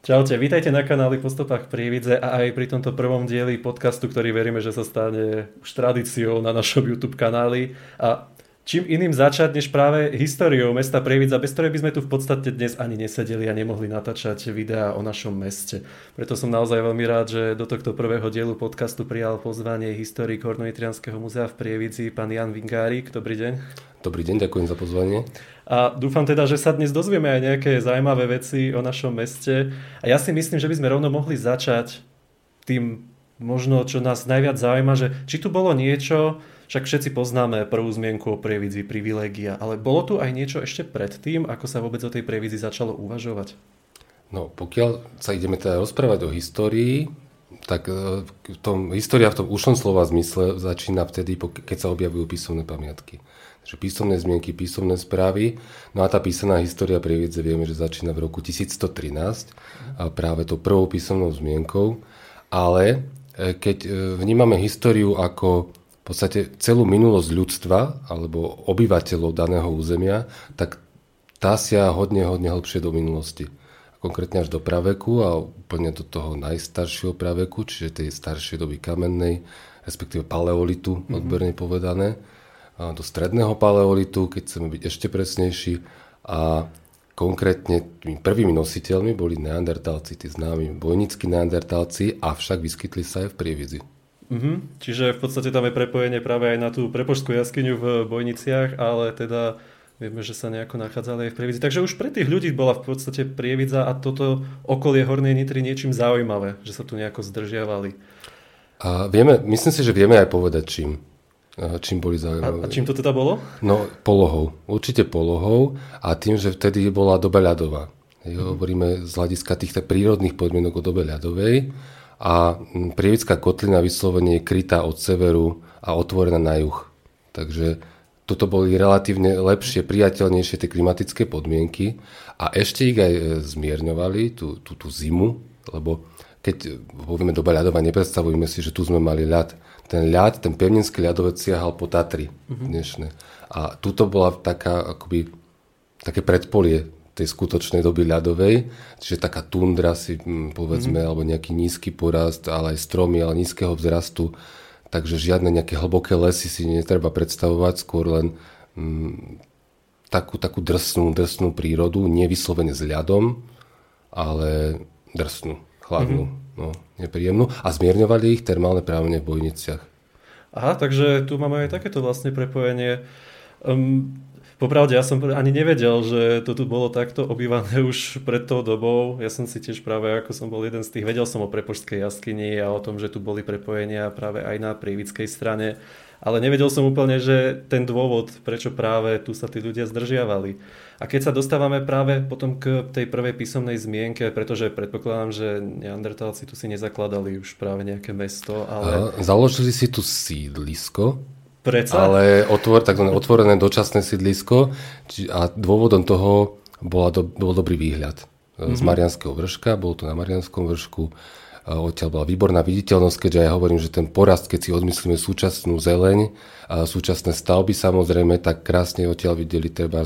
Čaute, vítajte na kanáli Po stopách Prievidze a aj pri tomto prvom dieli podcastu, ktorý veríme, že sa stane už tradíciou na našom YouTube kanáli. A čím iným začať, než práve históriou mesta Prievidza, bez ktorej by sme tu v podstate dnes ani nesedeli a nemohli natáčať videá o našom meste. Preto som naozaj veľmi rád, že do tohto prvého dielu podcastu prijal pozvanie historik Hornoitrianského muzea v Prievidzi, pán Jan Vingárik. Dobrý deň. Dobrý deň, ďakujem za pozvanie. A dúfam teda, že sa dnes dozvieme aj nejaké zaujímavé veci o našom meste. A ja si myslím, že by sme rovno mohli začať tým možno, čo nás najviac zaujíma, že či tu bolo niečo, však všetci poznáme prvú zmienku o Prievidzi, privilégia, ale bolo tu aj niečo ešte predtým, ako sa vôbec o tej Prievidzi začalo uvažovať? No, pokiaľ sa ideme teda rozprávať o histórii, tak e, v tom, história v tom ušom slova zmysle začína vtedy, keď sa objavujú písomné pamiatky. Takže písomné zmienky, písomné správy. No a tá písaná história Prievidze vieme, že začína v roku 1113 a práve to prvou písomnou zmienkou. Ale e, keď e, vnímame históriu ako v podstate celú minulosť ľudstva alebo obyvateľov daného územia, tak tá sia hodne, hodne hlbšie do minulosti. Konkrétne až do praveku a úplne do toho najstaršieho praveku, čiže tej staršej doby kamennej, respektíve paleolitu, mm-hmm. odberne povedané do stredného paleolitu, keď chceme byť ešte presnejší. A konkrétne tými prvými nositeľmi boli neandertálci, tí známi bojnickí neandertálci, avšak vyskytli sa aj v Prievidzi. Mm-hmm. Čiže v podstate tam je prepojenie práve aj na tú prepožskú jaskyňu v Bojniciach, ale teda vieme, že sa nejako nachádzali aj v Prievidzi. Takže už pre tých ľudí bola v podstate Prievidza a toto okolie Hornej Nitry niečím zaujímavé, že sa tu nejako zdržiavali. A vieme, myslím si, že vieme aj povedať čím čím boli zaujímavé. A, a čím to teda bolo? No, polohou. Určite polohou a tým, že vtedy bola doba ľadová. Jo, hovoríme z hľadiska týchto prírodných podmienok o dobe ľadovej a prievická kotlina vyslovene je krytá od severu a otvorená na juh. Takže toto boli relatívne lepšie, priateľnejšie tie klimatické podmienky a ešte ich aj e, zmierňovali, tú, tú, tú zimu, lebo keď povieme doba ľadová, nepredstavujeme si, že tu sme mali ľad ten ľad, ten pevninský ľadovec siahal po Tatry mm-hmm. dnešné. A tuto bola taká, akoby, také predpolie tej skutočnej doby ľadovej, čiže taká tundra si mm, povedzme, mm-hmm. alebo nejaký nízky porast, ale aj stromy, ale nízkeho vzrastu. Takže žiadne nejaké hlboké lesy si netreba predstavovať, skôr len mm, takú, takú drsnú, drsnú prírodu, nevyslovene s ľadom, ale drsnú, chladnú. Mm-hmm no, nepríjemnú a zmierňovali ich termálne právne v bojniciach. Aha, takže tu máme aj takéto vlastne prepojenie. Um, Popravde, ja som ani nevedel, že to tu bolo takto obývané už pred tou dobou. Ja som si tiež práve, ako som bol jeden z tých, vedel som o Prepožskej jaskyni a o tom, že tu boli prepojenia práve aj na Prievickej strane. Ale nevedel som úplne, že ten dôvod, prečo práve tu sa tí ľudia zdržiavali. A keď sa dostávame práve potom k tej prvej písomnej zmienke, pretože predpokladám, že neandertálci tu si nezakladali už práve nejaké mesto, ale... Založili si tu sídlisko, Preca? Ale otvor, takzvané otvorené dočasné sídlisko či, a dôvodom toho bola do, bol dobrý výhľad. Mm-hmm. Z mhm. Marianského vrška, bolo to na Marianskom vršku, odtiaľ bola výborná viditeľnosť, keďže ja hovorím, že ten porast, keď si odmyslíme súčasnú zeleň a súčasné stavby samozrejme, tak krásne odtiaľ videli treba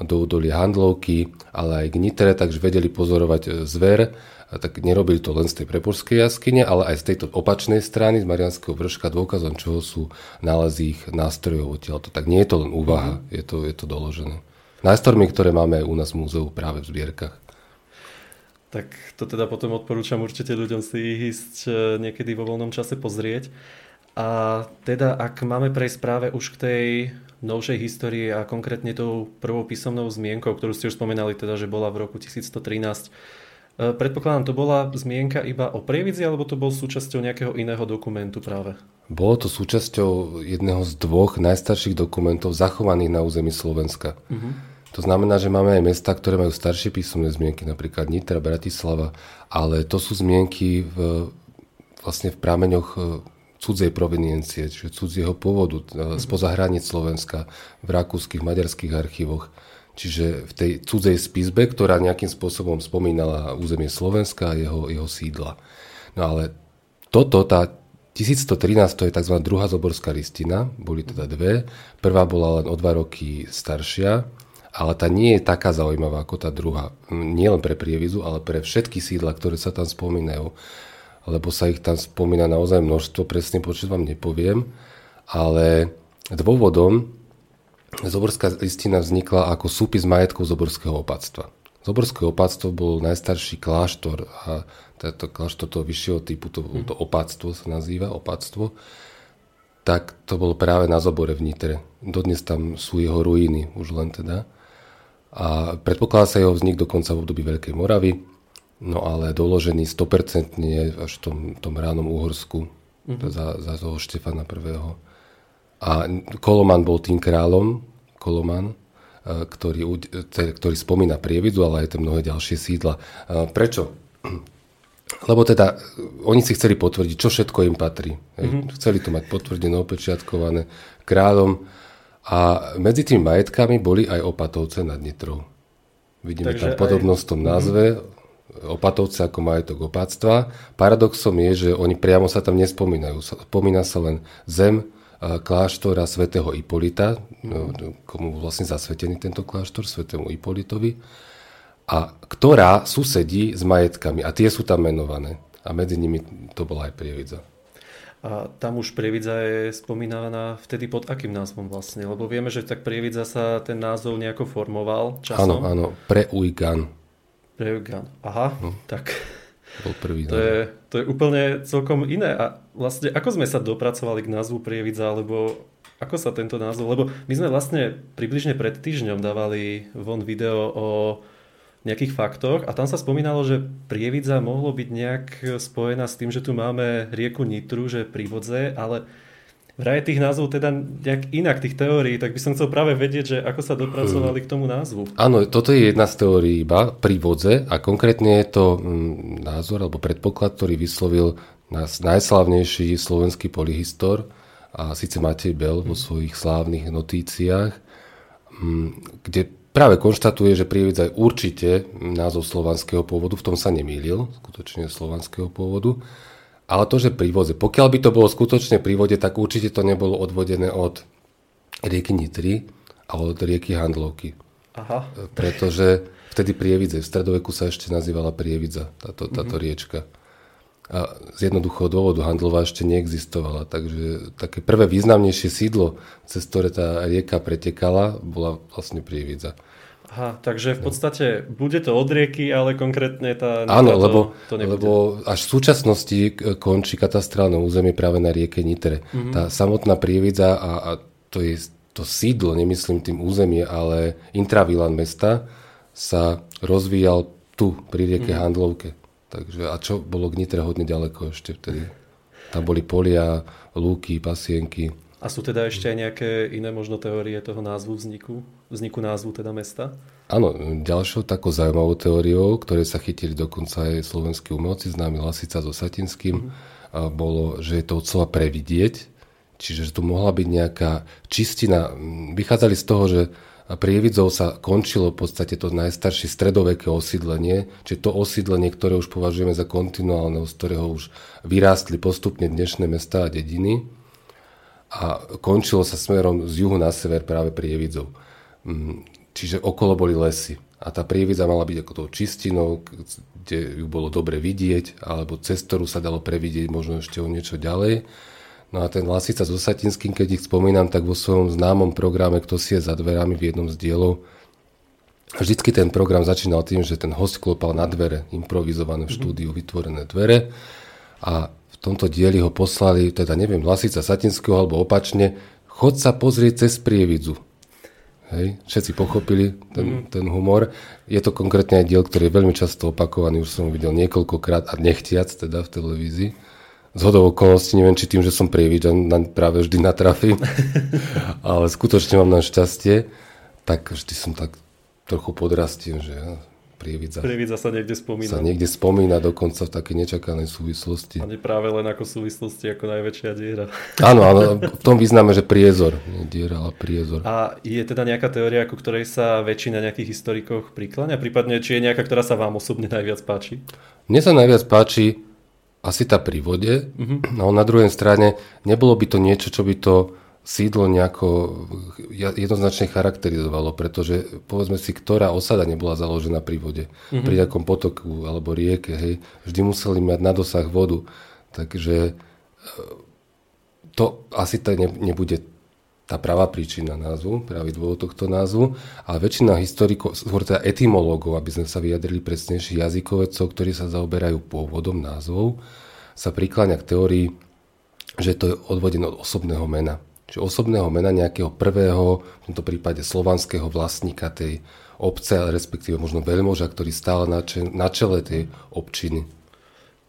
do údolia Handlovky, ale aj k Nitre, takže vedeli pozorovať e, zver tak nerobili to len z tej prepolskej jaskyne, ale aj z tejto opačnej strany, z Marianského vrška, dôkazom čoho sú nálezy ich nástrojov odtiaľ. Tak nie je to len úvaha, mm. je, to, je to doložené. Nástrojmi, ktoré máme aj u nás v múzeu práve v zbierkach. Tak to teda potom odporúčam určite ľuďom si ísť e, niekedy vo voľnom čase pozrieť. A teda, ak máme prejsť práve už k tej novšej histórii a konkrétne tou prvou písomnou zmienkou, ktorú ste už spomenali, teda, že bola v roku 1113, E, predpokladám, to bola zmienka iba o prievidzi, alebo to bol súčasťou nejakého iného dokumentu práve? Bolo to súčasťou jedného z dvoch najstarších dokumentov zachovaných na území Slovenska. Uh-huh. To znamená, že máme aj mesta, ktoré majú staršie písomné zmienky, napríklad Nitra, Bratislava, ale to sú zmienky v, vlastne v prámeňoch e, cudzej proveniencie, čiže cudzieho pôvodu, e, spoza hraníc Slovenska, v rakúskych, maďarských archívoch. Čiže v tej cudzej spisbe, ktorá nejakým spôsobom spomínala územie Slovenska a jeho, jeho sídla. No ale toto, tá 1113 to je tzv. druhá zoborská listina, boli teda dve. Prvá bola len o dva roky staršia, ale tá nie je taká zaujímavá ako tá druhá. Nie len pre prievizu, ale pre všetky sídla, ktoré sa tam spomínajú lebo sa ich tam spomína naozaj množstvo, presný počet vám nepoviem, ale dôvodom Zoborská listina vznikla ako súpis majetkov Zoborského opatstva. Zoborské opatstvo bol najstarší kláštor a toto kláštor toho vyššieho typu, to, to opatstvo sa nazýva, opatstvo, tak to bolo práve na Zobore v Nitre. Dodnes tam sú jeho ruiny, už len teda. A predpokladá sa jeho vznik dokonca v období Veľkej Moravy. No ale doložený 100% až v tom, tom ránom Uhorsku mm-hmm. za, za toho Štefana I. A Koloman bol tým kráľom, Koloman, e, ktorý, ktorý spomína Prievidzu, ale aj tie mnohé ďalšie sídla. E, prečo? Lebo teda oni si chceli potvrdiť, čo všetko im patrí. Mm-hmm. Chceli to mať potvrdené, opečiatkované kráľom. A medzi tými majetkami boli aj opatovce nad Nitrou. Vidíme Takže tam podobnosť v tom názve. Mm-hmm opatovce ako majetok opáctva. Paradoxom je, že oni priamo sa tam nespomínajú. Spomína sa len zem kláštora svätého Ipolita, no, komu vlastne zasvetený tento kláštor, svätému Ipolitovi, a ktorá susedí s majetkami. A tie sú tam menované. A medzi nimi to bola aj Prievidza. A tam už Prievidza je spomínaná vtedy pod akým názvom vlastne? Lebo vieme, že tak Prievidza sa ten názov nejako formoval časom. Áno, áno, pre Ujgan. Aha, no, tak bol prvý. To je, to je úplne celkom iné. A vlastne ako sme sa dopracovali k názvu Prievidza, alebo ako sa tento názov, lebo my sme vlastne približne pred týždňom dávali von video o nejakých faktoch a tam sa spomínalo, že Prievidza mohlo byť nejak spojená s tým, že tu máme rieku Nitru, že pri vodze, ale vraj tých názvov teda nejak inak, tých teórií, tak by som chcel práve vedieť, že ako sa dopracovali k tomu názvu. Áno, toto je jedna z teórií iba pri vodze a konkrétne je to mm, názor alebo predpoklad, ktorý vyslovil nás najslavnejší slovenský polyhistor a síce Matej Bel vo mhm. svojich slávnych notíciách, mm, kde práve konštatuje, že Prievidza je určite názov slovanského pôvodu, v tom sa nemýlil, skutočne slovanského pôvodu. Ale to, že pri vode, pokiaľ by to bolo skutočne pri vode, tak určite to nebolo odvodené od rieky Nitry, ale od rieky Handlovky. Aha. Pretože vtedy Prievidze, v stredoveku sa ešte nazývala Prievidza, táto, táto mm-hmm. riečka. A z jednoduchého dôvodu Handlova ešte neexistovala, takže také prvé významnejšie sídlo, cez ktoré tá rieka pretekala, bola vlastne Prievidza. Aha, takže v podstate bude to od rieky, ale konkrétne tá... Áno, lebo, to, to lebo až v súčasnosti končí katastrálne územie práve na rieke Nitre. Mm-hmm. Tá samotná prievidza a, a to je to sídlo, nemyslím tým územie, ale intravilan mesta sa rozvíjal tu, pri rieke mm-hmm. Handlovke. Takže, a čo bolo k Nitre hodne ďaleko ešte vtedy? Tam boli polia, lúky, pasienky. A sú teda ešte aj nejaké iné možno teórie toho názvu vzniku, vzniku názvu teda mesta? Áno, ďalšou takou zaujímavou teóriou, ktoré sa chytili dokonca aj slovenskí umelci, známy Lasica so Satinským, mm-hmm. bolo, že je to od slova previdieť, čiže že tu mohla byť nejaká čistina. Vychádzali z toho, že Prievidzou sa končilo v podstate to najstaršie stredoveké osídlenie, čiže to osídlenie, ktoré už považujeme za kontinuálne, z ktorého už vyrástli postupne dnešné mesta a dediny a končilo sa smerom z juhu na sever práve prievidzou. Mm, čiže okolo boli lesy. A tá prievidza mala byť ako tou čistinou, kde ju bolo dobre vidieť, alebo cez ktorú sa dalo previdieť možno ešte o niečo ďalej. No a ten Lasica so Satinským, keď ich spomínam, tak vo svojom známom programe Kto si je za dverami v jednom z dielov, vždycky ten program začínal tým, že ten host klopal na dvere, improvizované v mhm. štúdiu vytvorené dvere a tomto dieli ho poslali, teda neviem, Lasica Satinského alebo opačne, chod sa pozrieť cez prievidzu. Hej, všetci pochopili ten, mm. ten humor. Je to konkrétne aj diel, ktorý je veľmi často opakovaný, už som videl niekoľkokrát a nechtiac teda v televízii. Z hodou okolností, neviem, či tým, že som prievidž, práve vždy natrafím, ale skutočne mám na šťastie, tak vždy som tak trochu podrastím, že Prievidza. Prievidza sa niekde spomína. Sa niekde spomína dokonca v takej nečakanej súvislosti. A nie práve len ako súvislosti, ako najväčšia diera. Áno, áno, v tom význame, že priezor. Nie diera, ale priezor. A je teda nejaká teória, ku ktorej sa väčšina nejakých historikov prikláňa? Prípadne, či je nejaká, ktorá sa vám osobne najviac páči? Mne sa najviac páči asi tá pri vode, mm-hmm. no na druhej strane nebolo by to niečo, čo by to sídlo nejako jednoznačne charakterizovalo, pretože povedzme si, ktorá osada nebola založená pri vode, mm-hmm. pri nejakom potoku alebo rieke, hej, vždy museli mať na dosah vodu, takže e, to asi to ne, nebude tá pravá príčina názvu, pravý dôvod tohto názvu, a väčšina historikov, skôr teda etymológov, aby sme sa vyjadrili presnejšie, jazykovedcov, ktorí sa zaoberajú pôvodom názvov, sa prikláňa k teórii, že to je odvodené od osobného mena či osobného mena nejakého prvého, v tomto prípade slovanského vlastníka tej obce, respektíve možno veľmoža, ktorý stál na, če- na čele tej občiny.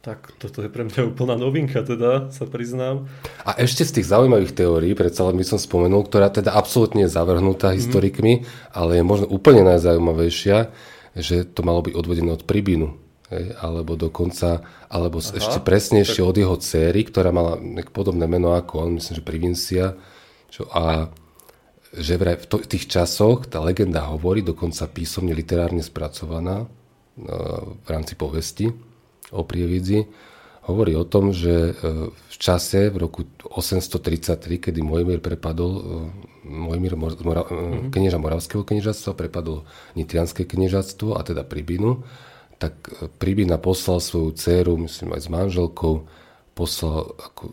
Tak toto je pre mňa úplná novinka, teda sa priznám. A ešte z tých zaujímavých teórií, predsa len by som spomenul, ktorá teda absolútne je zavrhnutá mm. historikmi, ale je možno úplne najzaujímavejšia, že to malo byť odvodené od Pribinu. Hej, alebo dokonca, alebo Aha, ešte presnejšie tak... od jeho céry, ktorá mala podobné meno ako on, myslím, že Privincia, čo a že vraj v, to, tých časoch tá legenda hovorí, dokonca písomne literárne spracovaná e, v rámci povesti o Prievidzi, hovorí o tom, že e, v čase, v roku 833, kedy Mojmír prepadol, e, Mojmír Mora, mm-hmm. knieža Moravského kniežatstva, prepadol Nitrianské kniežatstvo, a teda Pribinu, tak Pribina poslal svoju dceru, myslím aj s manželkou, poslal ako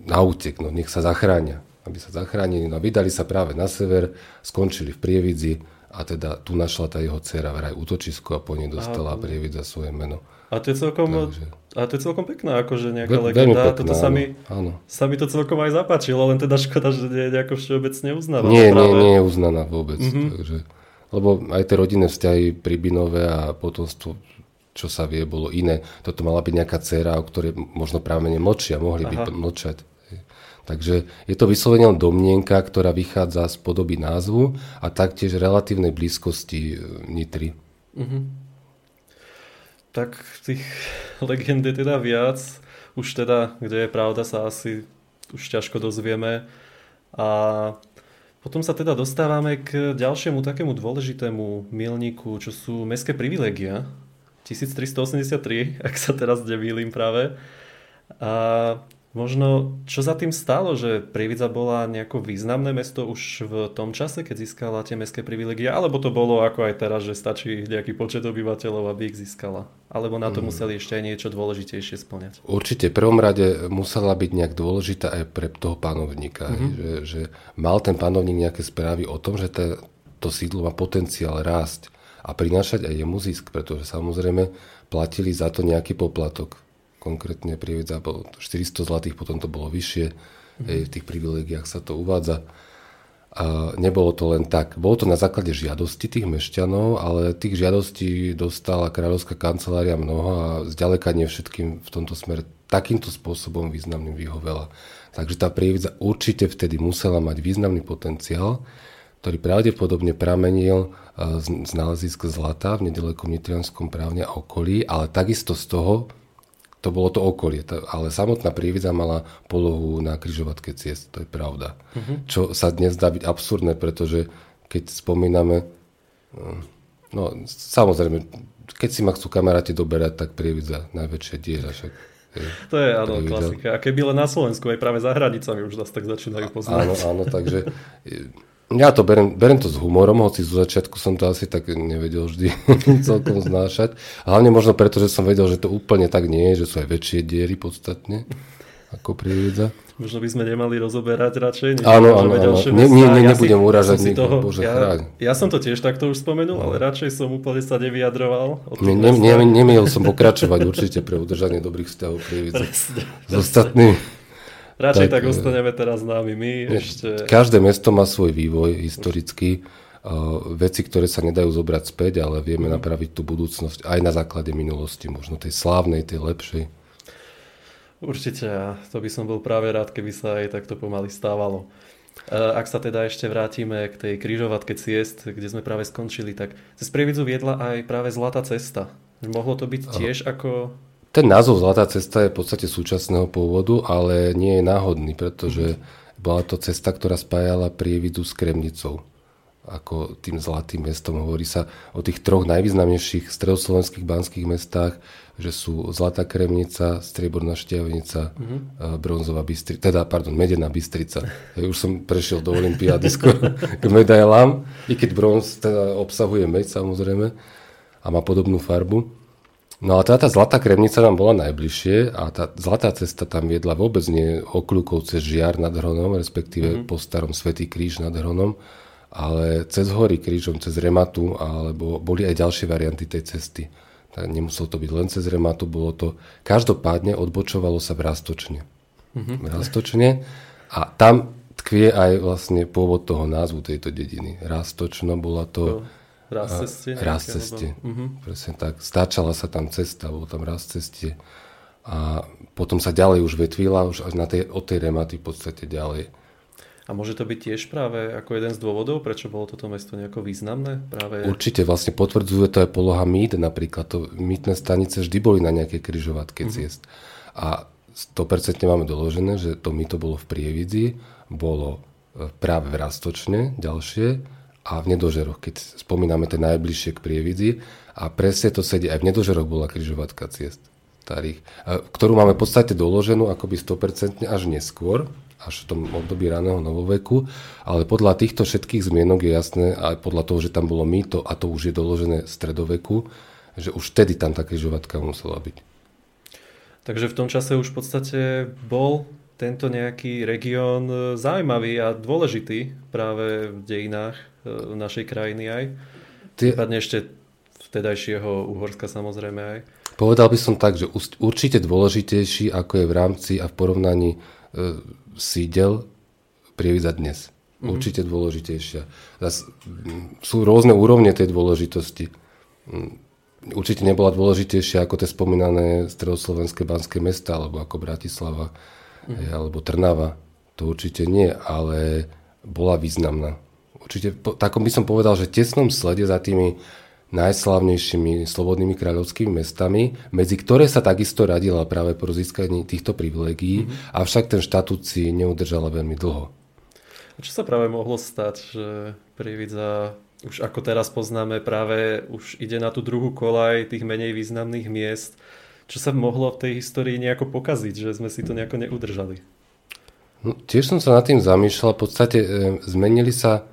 na útek, no nech sa zachránia aby sa zachránili. No vydali sa práve na sever, skončili v Prievidzi a teda tu našla tá jeho dcera vraj útočisko a po nej dostala a, Prievidza svoje meno. A to je celkom, Takže... a to je celkom pekná, akože nejaká Ve, legenda. Pekná, Toto sa mi, áno. sa mi to celkom aj zapáčilo, len teda škoda, že nie je nejako všeobecne uznaná. Nie, práve. nie, nie je uznaná vôbec. Mm-hmm. Takže, lebo aj tie rodinné vzťahy Pribinové a potomstvo čo sa vie, bolo iné. Toto mala byť nejaká dcera, o ktorej možno práve nemlčia, mohli Aha. by mlčať. Takže je to vyslovene domnienka, ktorá vychádza z podoby názvu a taktiež relatívnej blízkosti e, Nitry. Mm-hmm. Tak tých legend je teda viac. Už teda, kde je pravda, sa asi už ťažko dozvieme. A potom sa teda dostávame k ďalšiemu takému dôležitému milníku, čo sú mestské privilegia. 1383, ak sa teraz nemýlim práve. A Možno, čo za tým stalo, že Prievidza bola nejako významné mesto už v tom čase, keď získala tie mestské privilegia, alebo to bolo ako aj teraz, že stačí nejaký počet obyvateľov, aby ich získala? Alebo na to mm. museli ešte aj niečo dôležitejšie splňať? Určite, v prvom rade musela byť nejak dôležitá aj pre toho panovníka, mm-hmm. že, že mal ten panovník nejaké správy o tom, že te, to sídlo má potenciál rásť a prinášať aj jemu zisk, pretože samozrejme platili za to nejaký poplatok konkrétne prievidza bolo 400 zlatých, potom to bolo vyššie, mm. v tých privilegiách sa to uvádza. A nebolo to len tak. Bolo to na základe žiadosti tých mešťanov, ale tých žiadostí dostala kráľovská kancelária mnoho a zďaleka nie všetkým v tomto smere takýmto spôsobom významným vyhovela. Takže tá prievidza určite vtedy musela mať významný potenciál, ktorý pravdepodobne pramenil z nálezisk zlata v nedalekom nitrianskom právne okolí, ale takisto z toho, to bolo to okolie. Ale samotná prievidza mala polohu na kryžovatke ciest, to je pravda. Uh-huh. Čo sa dnes dá byť absurdné, pretože keď spomíname, hm, no samozrejme, keď si ma chcú kamaráti doberať, tak prievidza najväčšia diera. Však, to je áno, klasika. A keby len na Slovensku, aj práve za hranicami už nás tak začínajú poznať. Áno, áno, takže ja to berem, berem to s humorom, hoci zo začiatku som to asi tak nevedel vždy celkom znášať. Hlavne možno preto, že som vedel, že to úplne tak nie je, že sú aj väčšie diery podstatne ako prievidza. Možno by sme nemali rozoberať radšej. Áno, áno, áno. Nie, nie, nie, nebudem ja uražať nikoho, Bože ja, chráň. Ja som to tiež takto už spomenul, no. ale radšej som úplne sa nevyjadroval. Nie, ne, ne, nemiel som pokračovať určite pre udržanie dobrých vzťahov prievidza s ostatnými. Radšej tak, tak ostaneme teraz námi my. Ne, ešte... Každé mesto má svoj vývoj historický. Uh, veci, ktoré sa nedajú zobrať späť, ale vieme mm. napraviť tú budúcnosť aj na základe minulosti, možno tej slávnej, tej lepšej. Určite, a to by som bol práve rád, keby sa aj takto pomaly stávalo. Ak sa teda ešte vrátime k tej križovatke ciest, kde sme práve skončili, tak cez Prievidzu viedla aj práve Zlatá cesta. Mohlo to byť tiež ako... Ten názov Zlatá cesta je v podstate súčasného pôvodu, ale nie je náhodný, pretože bola to cesta, ktorá spájala Prievidzu s Kremnicou ako tým zlatým mestom. Hovorí sa o tých troch najvýznamnejších stredoslovenských banských mestách, že sú Zlatá Kremnica, Strieborná Štiavnica, mm-hmm. Bronzová Bystrica, teda, pardon, Medená Bystrica. Ja už som prešiel do Olympiády skôr k medailám, i keď bronz teda obsahuje meď samozrejme a má podobnú farbu. No a teda tá Zlatá Kremnica nám bola najbližšie a tá Zlatá cesta tam viedla vôbec nie okľukov cez Žiar nad Hronom, respektíve mm-hmm. po starom Svetý kríž nad Hronom, ale cez hory krížom, cez Rematu, alebo boli aj ďalšie varianty tej cesty. Tak nemuselo to byť len cez Rematu, bolo to... Každopádne odbočovalo sa v Rastočne. Mm-hmm. V Rastočne a tam tkvie aj vlastne pôvod toho názvu tejto dediny. Rastočno bola to... Raz ceste. Raz ceste. Mm-hmm. Presne tak. Stáčala sa tam cesta, bol tam raz ceste. A potom sa ďalej už vetvila, už až na tej, od tej Rematy v podstate ďalej. A môže to byť tiež práve ako jeden z dôvodov, prečo bolo toto mesto nejako významné? Práve... Určite, vlastne potvrdzuje to aj poloha mýt, napríklad to mýtne stanice vždy boli na nejakej križovatke mm-hmm. ciest. A 100% máme doložené, že to mýto bolo v Prievidzi, bolo e, práve v Rastočne ďalšie a v Nedožeroch, keď spomíname tie najbližšie k Prievidzi. A presne to sedí, aj v Nedožeroch bola križovatka ciest starých, ktorú máme v podstate doloženú akoby 100% až neskôr, až v tom období raného novoveku, ale podľa týchto všetkých zmienok je jasné, aj podľa toho, že tam bolo mýto a to už je doložené v stredoveku, že už vtedy tam tá križovatka musela byť. Takže v tom čase už v podstate bol tento nejaký región e, zaujímavý a dôležitý práve v dejinách našej krajiny aj. Tie... Prípadne ešte vtedajšieho Uhorska samozrejme aj. Povedal by som tak, že určite dôležitejší ako je v rámci a v porovnaní e, sídel prievidza dnes. Mm-hmm. Určite dôležitejšia. Zas, sú rôzne úrovne tej dôležitosti. Určite nebola dôležitejšia ako tie spomínané stredoslovenské banské mesta, alebo ako Bratislava, mm-hmm. alebo Trnava. To určite nie, ale bola významná. Určite, takom by som povedal, že tesnom slede za tými najslavnejšími slobodnými kráľovskými mestami, medzi ktoré sa takisto radila práve po získaní týchto privilegií, mm-hmm. avšak ten štatút si neudržala veľmi dlho. A čo sa práve mohlo stať, že Prievidza už ako teraz poznáme práve už ide na tú druhú kolaj tých menej významných miest. Čo sa mohlo v tej histórii nejako pokaziť, že sme si to nejako neudržali? No, tiež som sa nad tým zamýšľal. V podstate e, zmenili sa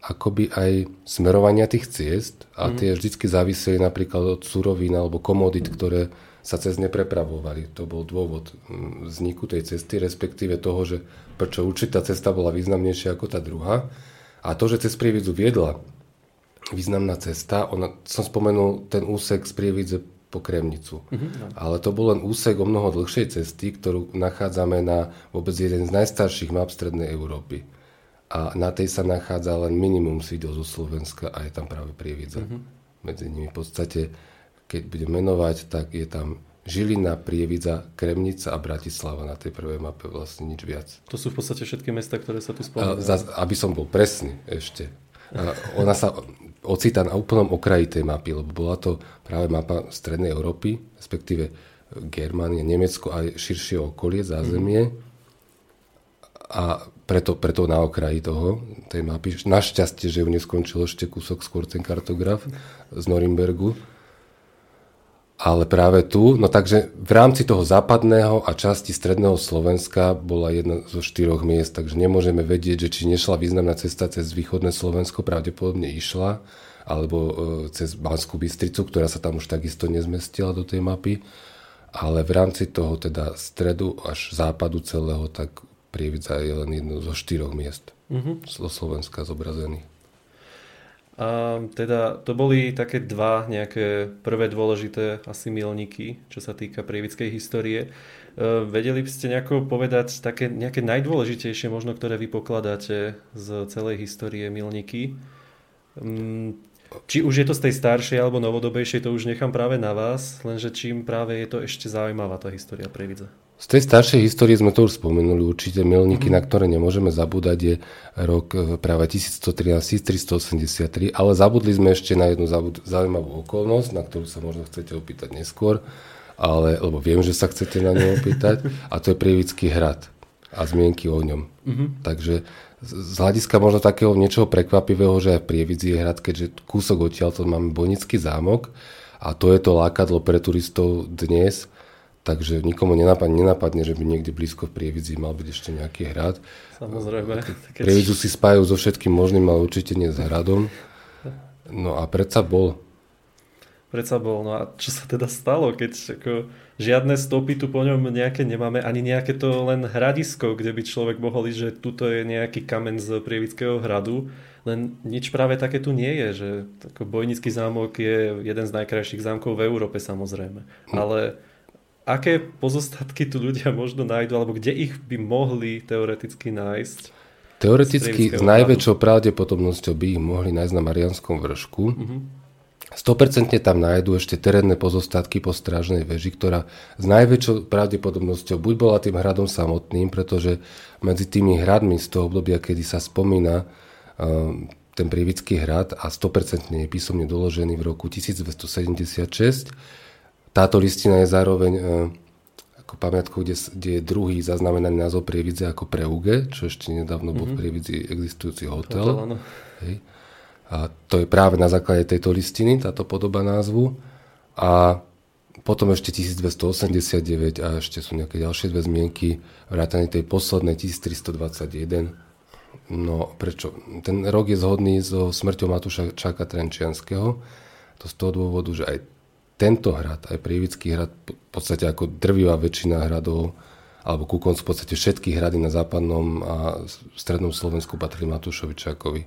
akoby aj smerovania tých ciest a mm. tie vždycky záviseli napríklad od surovín alebo komodit, ktoré sa cez ne prepravovali. To bol dôvod mm, vzniku tej cesty, respektíve toho, že prečo určitá cesta bola významnejšia ako tá druhá. A to, že cez Prievidzu viedla významná cesta, ona, som spomenul ten úsek z Prievidze po Kremnicu. Mm-hmm. Ale to bol len úsek o mnoho dlhšej cesty, ktorú nachádzame na vôbec jeden z najstarších map Strednej Európy a na tej sa nachádza len minimum sídel zo Slovenska a je tam práve Prievidza. Mm-hmm. Medzi nimi v podstate, keď budem menovať, tak je tam Žilina, Prievidza, Kremnica a Bratislava na tej prvej mape vlastne nič viac. To sú v podstate všetky mesta, ktoré sa tu spomínajú. Aby som bol presný ešte. A ona sa ocitá na úplnom okraji tej mapy, lebo bola to práve mapa Strednej Európy, respektíve Germánie, Nemecko a širšie okolie, zázemie. Mm. A preto, preto na okraji toho, tej mapy. Našťastie, že ju neskončil ešte kúsok skôr ten kartograf z Norimbergu. Ale práve tu, no takže v rámci toho západného a časti stredného Slovenska bola jedna zo štyroch miest, takže nemôžeme vedieť, že či nešla významná cesta cez východné Slovensko, pravdepodobne išla, alebo e, cez Banskú Bystricu, ktorá sa tam už takisto nezmestila do tej mapy. Ale v rámci toho teda stredu až západu celého, tak Prievidza je len jedno zo štyroch miest mm-hmm. zo Slovenska zobrazených. A teda to boli také dva nejaké prvé dôležité asi milníky, čo sa týka prievidskej histórie. E, vedeli by ste nejako povedať také nejaké najdôležitejšie možno, ktoré vy pokladáte z celej histórie milníky? Mm, či už je to z tej staršej alebo novodobejšej, to už nechám práve na vás, lenže čím práve je to ešte zaujímavá tá história Prievidza? Z tej staršej histórie sme to už spomenuli, určite milníky, mm-hmm. na ktoré nemôžeme zabúdať, je rok e, práve 1113-1383, ale zabudli sme ešte na jednu zaujímavú okolnosť, na ktorú sa možno chcete opýtať neskôr, ale, lebo viem, že sa chcete na ňu opýtať, a to je Prievický hrad a zmienky o ňom. Mm-hmm. Takže z hľadiska možno takého niečoho prekvapivého, že aj Prievidzi je hrad, keďže kúsok odtiaľ to máme Bojnický zámok a to je to lákadlo pre turistov dnes, Takže nikomu nenapadne, nenapadne, že by niekde blízko v Prievidzi mal byť ešte nejaký hrad. Samozrejme. Keď... Prievidzu si spájajú so všetkým možným, ale určite nie s hradom. No a predsa bol. Predsa bol. No a čo sa teda stalo, keď ako, žiadne stopy tu po ňom nejaké nemáme, ani nejaké to len hradisko, kde by človek mohol ísť, že tuto je nejaký kamen z Prievidského hradu. Len nič práve také tu nie je, že Bojnický zámok je jeden z najkrajších zámkov v Európe samozrejme. Hm. Ale aké pozostatky tu ľudia možno nájdu, alebo kde ich by mohli teoreticky nájsť? Teoreticky s najväčšou pravdepodobnosťou by ich mohli nájsť na Marianskom vršku. Uh-huh. 100% tam nájdu ešte terénne pozostatky po strážnej veži, ktorá s najväčšou pravdepodobnosťou buď bola tým hradom samotným, pretože medzi tými hradmi z toho obdobia, kedy sa spomína uh, ten Prievický hrad a 100% je písomne doložený v roku 1276, táto listina je zároveň e, ako pamiatkou, kde, kde je druhý zaznamenaný názov Prievidze ako Preuge, čo ešte nedávno bol mm-hmm. v mhm. Prievidzi existujúci hotel. hotel Hej. A to je práve na základe tejto listiny, táto podoba názvu. A potom ešte 1289 a ešte sú nejaké ďalšie dve zmienky, vrátane tej poslednej 1321. No prečo? Ten rok je zhodný so smrťou Matúša Čáka Trenčianského. To z toho dôvodu, že aj tento hrad, aj Prievický hrad, v podstate ako drvivá väčšina hradov, alebo ku koncu v podstate všetky hrady na západnom a strednom Slovensku patrili Matúšovi Čakovi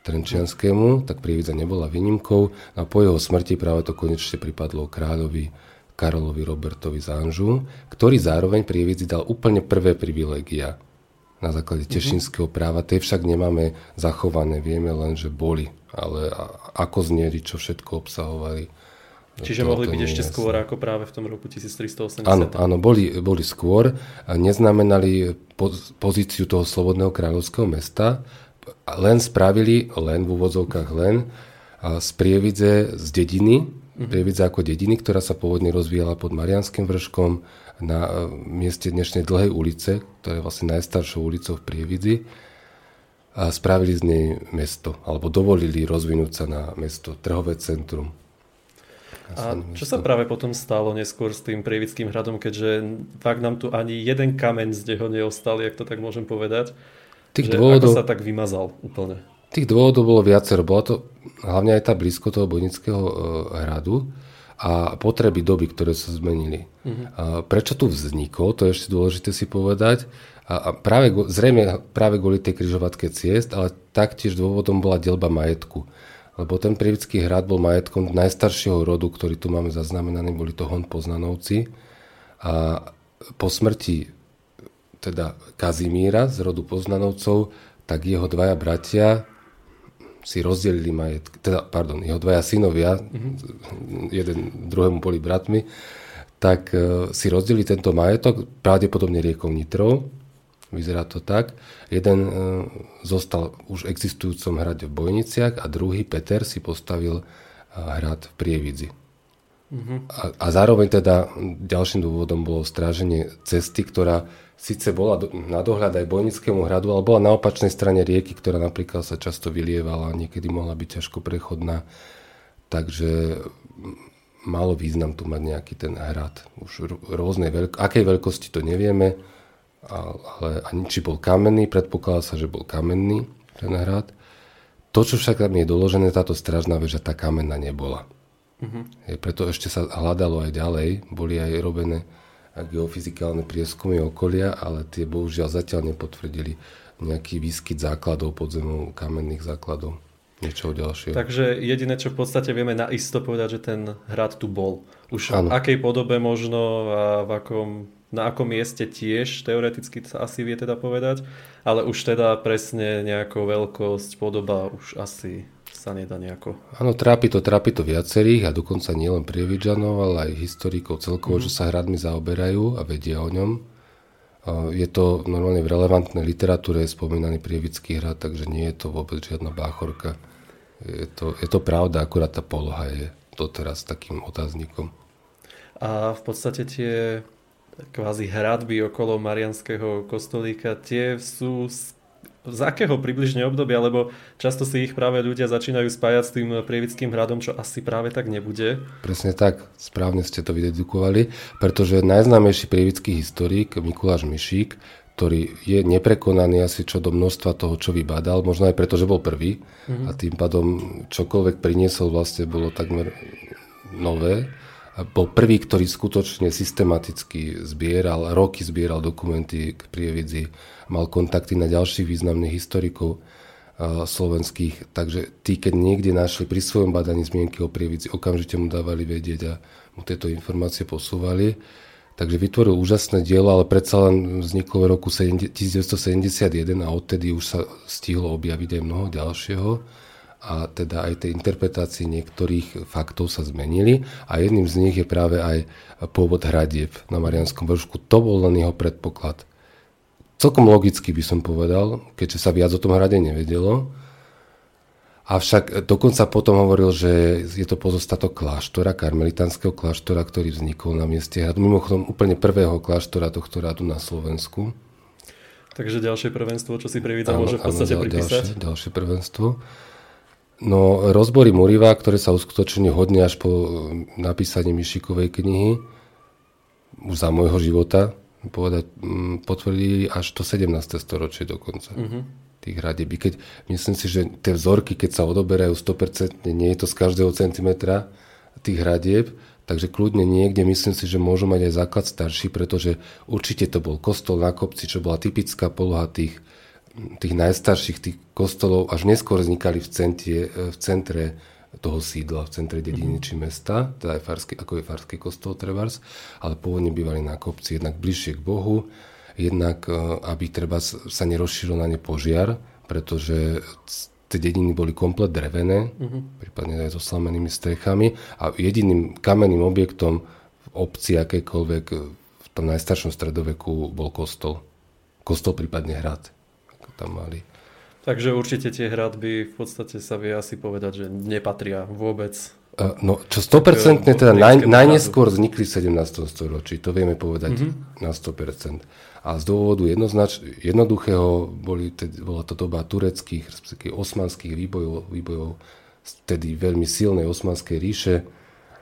Trenčianskému, tak Prievidza nebola výnimkou a po jeho smrti práve to konečne pripadlo kráľovi Karolovi Robertovi z Anžu, ktorý zároveň Prievidzi dal úplne prvé privilegia na základe mhm. tešinského práva. Tie však nemáme zachované, vieme len, že boli, ale ako znieri, čo všetko obsahovali Čiže to, mohli to byť ešte skôr ako práve v tom roku 1380. Áno, áno boli, boli skôr. A neznamenali pozíciu toho slobodného kráľovského mesta, len spravili, len v úvodzovkách len, z Prievidze z dediny, mm-hmm. Prievidze ako dediny, ktorá sa pôvodne rozvíjala pod Marianským vrškom na e, mieste dnešnej dlhej ulice, ktorá je vlastne najstaršou ulicou v Prievidzi a spravili z nej mesto, alebo dovolili rozvinúť sa na mesto, trhové centrum. A čo sa práve potom stalo neskôr s tým Prievickým hradom, keďže fakt nám tu ani jeden kameň z neho neostal, ak to tak môžem povedať, Tých že dôvodov, ako sa tak vymazal úplne? Tých dôvodov bolo viacero. Bola to hlavne aj tá blízko toho Bojnického uh, hradu a potreby doby, ktoré sa zmenili. Uh-huh. A prečo tu vznikol, to je ešte dôležité si povedať. A, a práve, zrejme práve kvôli tej križovatke ciest, ale taktiež dôvodom bola delba majetku lebo ten Prievický hrad bol majetkom najstaršieho rodu, ktorý tu máme zaznamenaný, boli to Hon Poznanovci. A po smrti teda Kazimíra z rodu Poznanovcov, tak jeho dvaja bratia si rozdelili majetk, teda, pardon, jeho dvaja synovia, mm-hmm. jeden druhému boli bratmi, tak uh, si rozdelili tento majetok, pravdepodobne riekou Nitrou, Vyzerá to tak. Jeden e, zostal už existujúcom hrade v Bojniciach a druhý, Peter, si postavil e, hrad v Prievidzi. Uh-huh. A, a zároveň teda ďalším dôvodom bolo stráženie cesty, ktorá síce bola do, na dohľad aj Bojnickému hradu, ale bola na opačnej strane rieky, ktorá napríklad sa často vylievala a niekedy mohla byť ťažko prechodná. Takže malo význam tu mať nejaký ten hrad. Už rôznej veľkosti, akej veľkosti to nevieme, ale ani či bol kamenný, predpokladá sa, že bol kamenný ten hrad. To, čo však tam je doložené, táto stražná väža, tá kamenná nebola. Uh-huh. Je, preto ešte sa hľadalo aj ďalej, boli aj robené geofyzikálne prieskumy okolia, ale tie bohužiaľ zatiaľ nepotvrdili nejaký výskyt základov podzemov, kamenných základov, niečo ďalšieho. Takže jediné, čo v podstate vieme naisto povedať, že ten hrad tu bol. Už ano. v akej podobe možno a v akom na akom mieste tiež teoreticky sa asi vie teda povedať, ale už teda presne nejakou veľkosť, podoba už asi sa nedá nejako. Áno, trápi to, trápi to viacerých a dokonca nielen prievidžanov, ale aj historikov celkovo, mm. že sa hradmi zaoberajú a vedia o ňom. Je to normálne v relevantnej literatúre je spomínaný prievický hrad, takže nie je to vôbec žiadna báchorka. Je to, je to pravda, akurát tá poloha je doteraz takým otáznikom. A v podstate tie kvázi hradby okolo Marianského kostolíka, tie sú z akého približne obdobia, lebo často si ich práve ľudia začínajú spájať s tým prievickým hradom, čo asi práve tak nebude. Presne tak, správne ste to vydedukovali, pretože najznámejší prievický historik Mikuláš Mišík, ktorý je neprekonaný asi čo do množstva toho, čo vybádal, možno aj preto, že bol prvý mm-hmm. a tým pádom čokoľvek priniesol vlastne bolo takmer nové bol prvý, ktorý skutočne systematicky zbieral, roky zbieral dokumenty k prievidzi, mal kontakty na ďalších významných historikov uh, slovenských, takže tí, keď niekde našli pri svojom badaní zmienky o prievidzi, okamžite mu dávali vedieť a mu tieto informácie posúvali. Takže vytvoril úžasné dielo, ale predsa len vzniklo v roku 1971 a odtedy už sa stihlo objaviť aj mnoho ďalšieho a teda aj tie interpretácie niektorých faktov sa zmenili a jedným z nich je práve aj pôvod hradieb na Marianskom vršku. To bol len jeho predpoklad. Celkom logicky by som povedal, keďže sa viac o tom hrade nevedelo. Avšak dokonca potom hovoril, že je to pozostatok kláštora, karmelitánskeho kláštora, ktorý vznikol na mieste hradu. Mimochodom úplne prvého kláštora tohto hradu na Slovensku. Takže ďalšie prvenstvo, čo si privíta, môže v podstate pripísať? Ďalšie, ďalšie prvenstvo. No, rozbory Muriva, ktoré sa uskutočnili hodne až po napísaní Mišikovej knihy, už za môjho života, povedať, mm, potvrdili až to 17. storočie dokonca. Uh-huh. Tých hradebí. Keď, myslím si, že tie vzorky, keď sa odoberajú 100%, nie je to z každého centimetra tých hradieb, takže kľudne niekde myslím si, že môžu mať aj základ starší, pretože určite to bol kostol na kopci, čo bola typická poloha tých tých najstarších tých kostolov až neskôr vznikali v, centie, v centre toho sídla, v centre dediny či mesta, teda aj farský, ako je farský kostol Trebars, ale pôvodne bývali na kopci jednak bližšie k Bohu, jednak e, aby treba sa nerozšíril na ne požiar, pretože tie dediny boli komplet drevené, uh-huh. prípadne aj so slamenými strechami a jediným kamenným objektom v obci akékoľvek v tom najstaršom stredoveku bol kostol. Kostol prípadne hrad tam mali. Takže určite tie hradby v podstate sa vie asi povedať, že nepatria vôbec. No, čo 100% teda naj, najneskôr vznikli v 17. storočí, to vieme povedať mm-hmm. na 100%. A z dôvodu jednoznač, jednoduchého boli, tedy, bola to doba tureckých, osmanských výbojov, výbojov tedy veľmi silnej osmanskej ríše,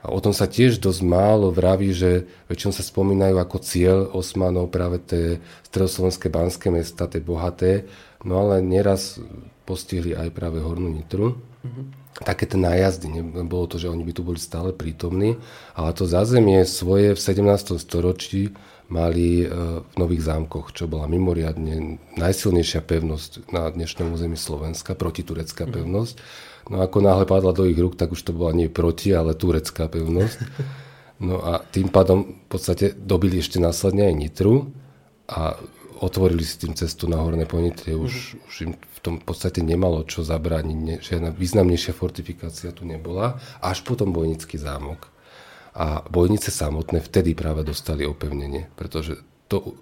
a o tom sa tiež dosť málo vraví, že väčšinou sa spomínajú ako cieľ Osmanov práve tie stredoslovenské banské mesta, tie bohaté, no ale neraz postihli aj práve Hornú Nitru. Mm-hmm. Také tie nájazdy, nebolo to, že oni by tu boli stále prítomní, ale to zázemie svoje v 17. storočí mali e, v Nových zámkoch, čo bola mimoriadne najsilnejšia pevnosť na dnešnom území Slovenska, protiturecká mm-hmm. No ako náhle padla do ich rúk, tak už to bola nie proti, ale turecká pevnosť. No a tým pádom v podstate dobili ešte následne aj Nitru a otvorili si tým cestu na Horné Ponitrie. Už, mm-hmm. už im v tom podstate nemalo čo zabrániť. Žiadna významnejšia fortifikácia tu nebola. Až potom Bojnický zámok. A bojnice samotné vtedy práve dostali opevnenie, pretože to,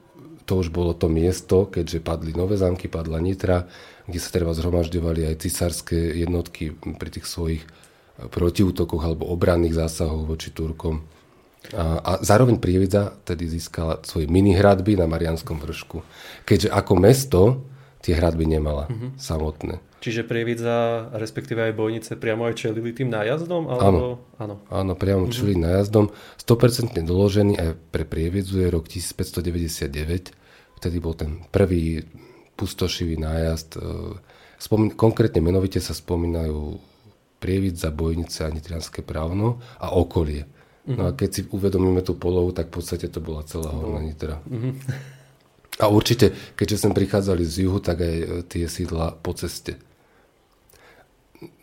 to už bolo to miesto, keďže padli nové zámky, padla Nitra, kde sa treba zhromažďovali aj cisárske jednotky pri tých svojich eh, protiútokoch alebo obranných zásahoch voči Turkom. A, a zároveň Prievidza tedy získala svoje mini hradby na Marianskom vršku. Keďže ako mesto tie hradby nemala mm-hmm. samotné. Čiže Prievidza, respektíve aj Bojnice, priamo aj čelili tým nájazdom? Alebo... Áno, áno. áno priamo mm-hmm. čelili nájazdom. 100% doložený aj pre Prievidzu je rok 1599. Vtedy bol ten prvý pustošivý nájazd. E, spomín, konkrétne menovite sa spomínajú Prievidza, Bojnice a Nitrianské právno a okolie. Mm-hmm. No a keď si uvedomíme tú polohu, tak v podstate to bola celá horná Nitra. Mm-hmm. A určite, keďže sem prichádzali z juhu, tak aj e, tie sídla po ceste.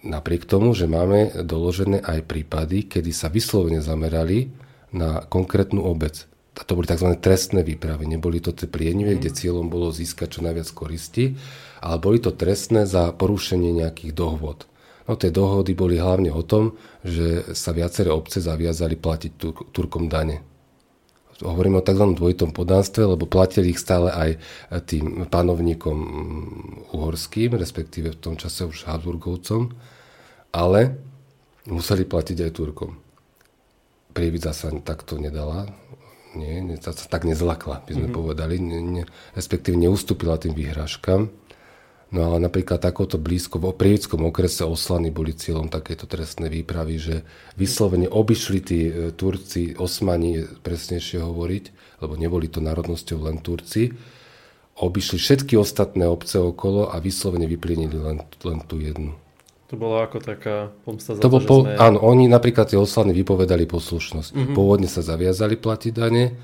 Napriek tomu, že máme doložené aj prípady, kedy sa vyslovene zamerali na konkrétnu obec a to boli tzv. trestné výpravy. Neboli to tie plienive, mm. kde cieľom bolo získať čo najviac koristi, ale boli to trestné za porušenie nejakých dohôd. No tie dohody boli hlavne o tom, že sa viaceré obce zaviazali platiť Tur- Turkom dane. Hovoríme o tzv. dvojitom podánstve, lebo platili ich stále aj tým panovníkom uhorským, respektíve v tom čase už Habsburgovcom, ale museli platiť aj Turkom. Prievidza sa takto nedala, nie, sa tak nezlakla, by sme mm-hmm. povedali, ne, ne, respektíve neustúpila tým výhražkám. No ale napríklad takoto blízko v Prievickom okrese Oslany boli cieľom takéto trestné výpravy, že vyslovene obišli tí e, Turci, Osmani, presnejšie hovoriť, lebo neboli to národnosťou len Turci, obišli všetky ostatné obce okolo a vyslovene vyplienili len, len tú jednu. To bolo ako taká pomsta za to, to, po, sme... Áno, oni napríklad tie Oslany vypovedali poslušnosť. Mm-hmm. Pôvodne sa zaviazali platiť dane,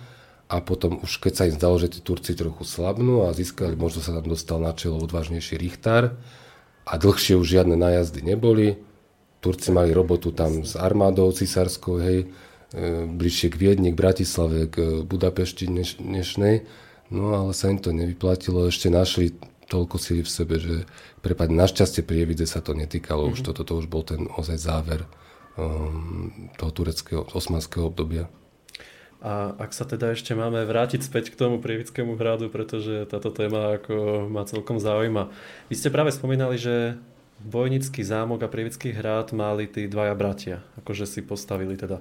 a potom už keď sa im zdalo, že tí Turci trochu slabnú a získali, možno sa tam dostal na čelo odvážnejší Richtár a dlhšie už žiadne nájazdy neboli. Turci mali robotu tam s armádou cisárskou, hej, e, bližšie k Viedni, k Bratislave, k Budapešti dneš, dnešnej. No ale sa im to nevyplatilo, ešte našli toľko síly v sebe, že prepad našťastie Prievidze sa to netýkalo, mm-hmm. už toto to už bol ten ozaj záver um, toho tureckého, osmanského obdobia. A ak sa teda ešte máme vrátiť späť k tomu Prievickému hradu, pretože táto téma ako ma celkom zaujíma. Vy ste práve spomínali, že Bojnický zámok a Prievický hrad mali tí dvaja bratia, akože si postavili teda.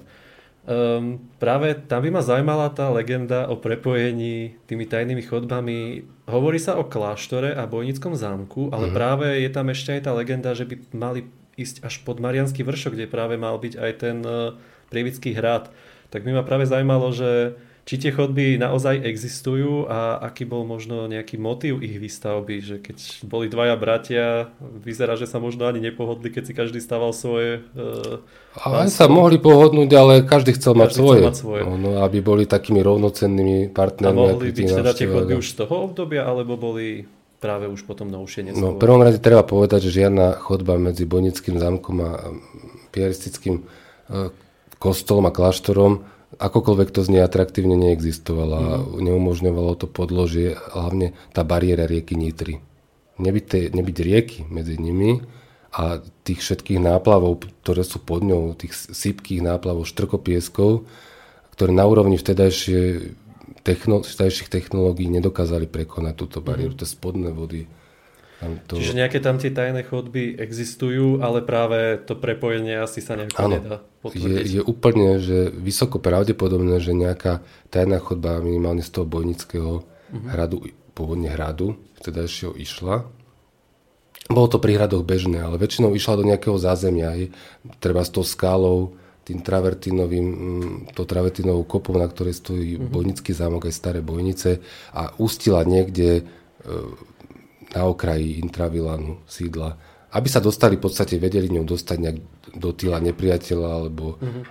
Um, práve tam by ma zaujímala tá legenda o prepojení tými tajnými chodbami. Hovorí sa o kláštore a Bojnickom zámku, ale mm-hmm. práve je tam ešte aj tá legenda, že by mali ísť až pod Marianský vršok, kde práve mal byť aj ten uh, Prievický hrad tak by ma práve zaujímalo, že či tie chodby naozaj existujú a aký bol možno nejaký motív ich výstavby, že keď boli dvaja bratia, vyzerá, že sa možno ani nepohodli, keď si každý stával svoje. Uh, ale sa mohli pohodnúť, ale každý chcel každý mať svoje. Chcel mať svoje. No, aby boli takými rovnocennými partnermi. A mohli byť teda tie chodby už z toho obdobia, alebo boli práve už potom novšie neskôr? No, v prvom rade treba povedať, že žiadna chodba medzi Bonickým zámkom a piaristickým uh, kostolom a kláštorom, akokoľvek to znie atraktívne, neexistovala. Mm. Neumožňovalo to podložie, hlavne tá bariéra rieky Nitry. Nebyť, nebyť rieky medzi nimi a tých všetkých náplavov, ktoré sú pod ňou, tých sypkých náplavov, štrkopieskov, ktoré na úrovni vtedajšie techno, vtedajších technológií nedokázali prekonať túto bariéru, mm. tie spodné vody to... Čiže nejaké tam tie tajné chodby existujú, ale práve to prepojenie asi sa nejako ano, nedá potvrdiť. Je, je úplne že vysoko pravdepodobné, že nejaká tajná chodba minimálne z toho bojnického uh-huh. hradu, pôvodne hradu, teda ešte išla. Bolo to pri hradoch bežné, ale väčšinou išla do nejakého zázemia, aj treba s tou skálou, tým travertinovým, mm, to travertinovou kopou, na ktorej stojí uh-huh. bojnický zámok, aj staré bojnice a ustila niekde e, na okraji intravilánu sídla, aby sa dostali, v podstate vedeli ňou dostať nejak do týla nepriateľa, alebo mm-hmm.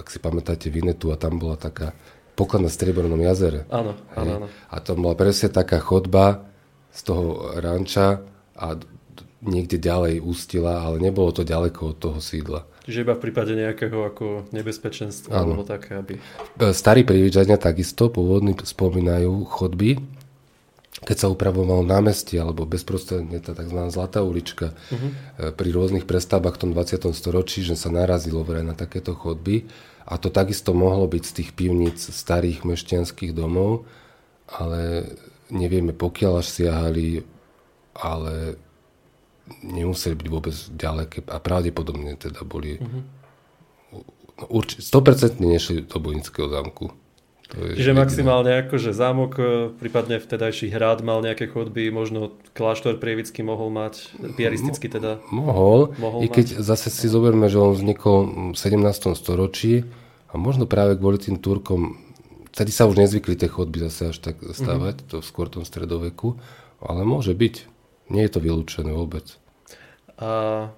ak si pamätáte Vinetu a tam bola taká poklad na Striebornom jazere. Áno, áno, áno. A tam bola presne taká chodba z toho ranča a niekde ďalej ústila, ale nebolo to ďaleko od toho sídla. Čiže iba v prípade nejakého ako nebezpečenstva alebo také, aby... Starí prívidžania takisto pôvodní spomínajú chodby, keď sa upravovalo námestie alebo bezprostredne tá tzv. zlatá ulička uh-huh. pri rôznych prestavbách v tom 20. storočí, že sa narazilo vraj na takéto chodby a to takisto mohlo byť z tých pivníc starých mešťanských domov, ale nevieme pokiaľ až siahali, ale nemuseli byť vôbec ďaleké a pravdepodobne teda boli uh-huh. určite 100% nešli do Bojnického zámku. Je Čiže maximálne ako, že zámok, e, prípadne vtedajší hrad mal nejaké chodby, možno kláštor Prievický mohol mať, piaristicky teda. Mohol, mohol i keď mať. zase si zoberme, že on vznikol v 17. storočí a možno práve kvôli tým Turkom, vtedy sa už nezvykli tie chodby zase až tak stávať, mm-hmm. to v skôr tom stredoveku, ale môže byť, nie je to vylúčené vôbec a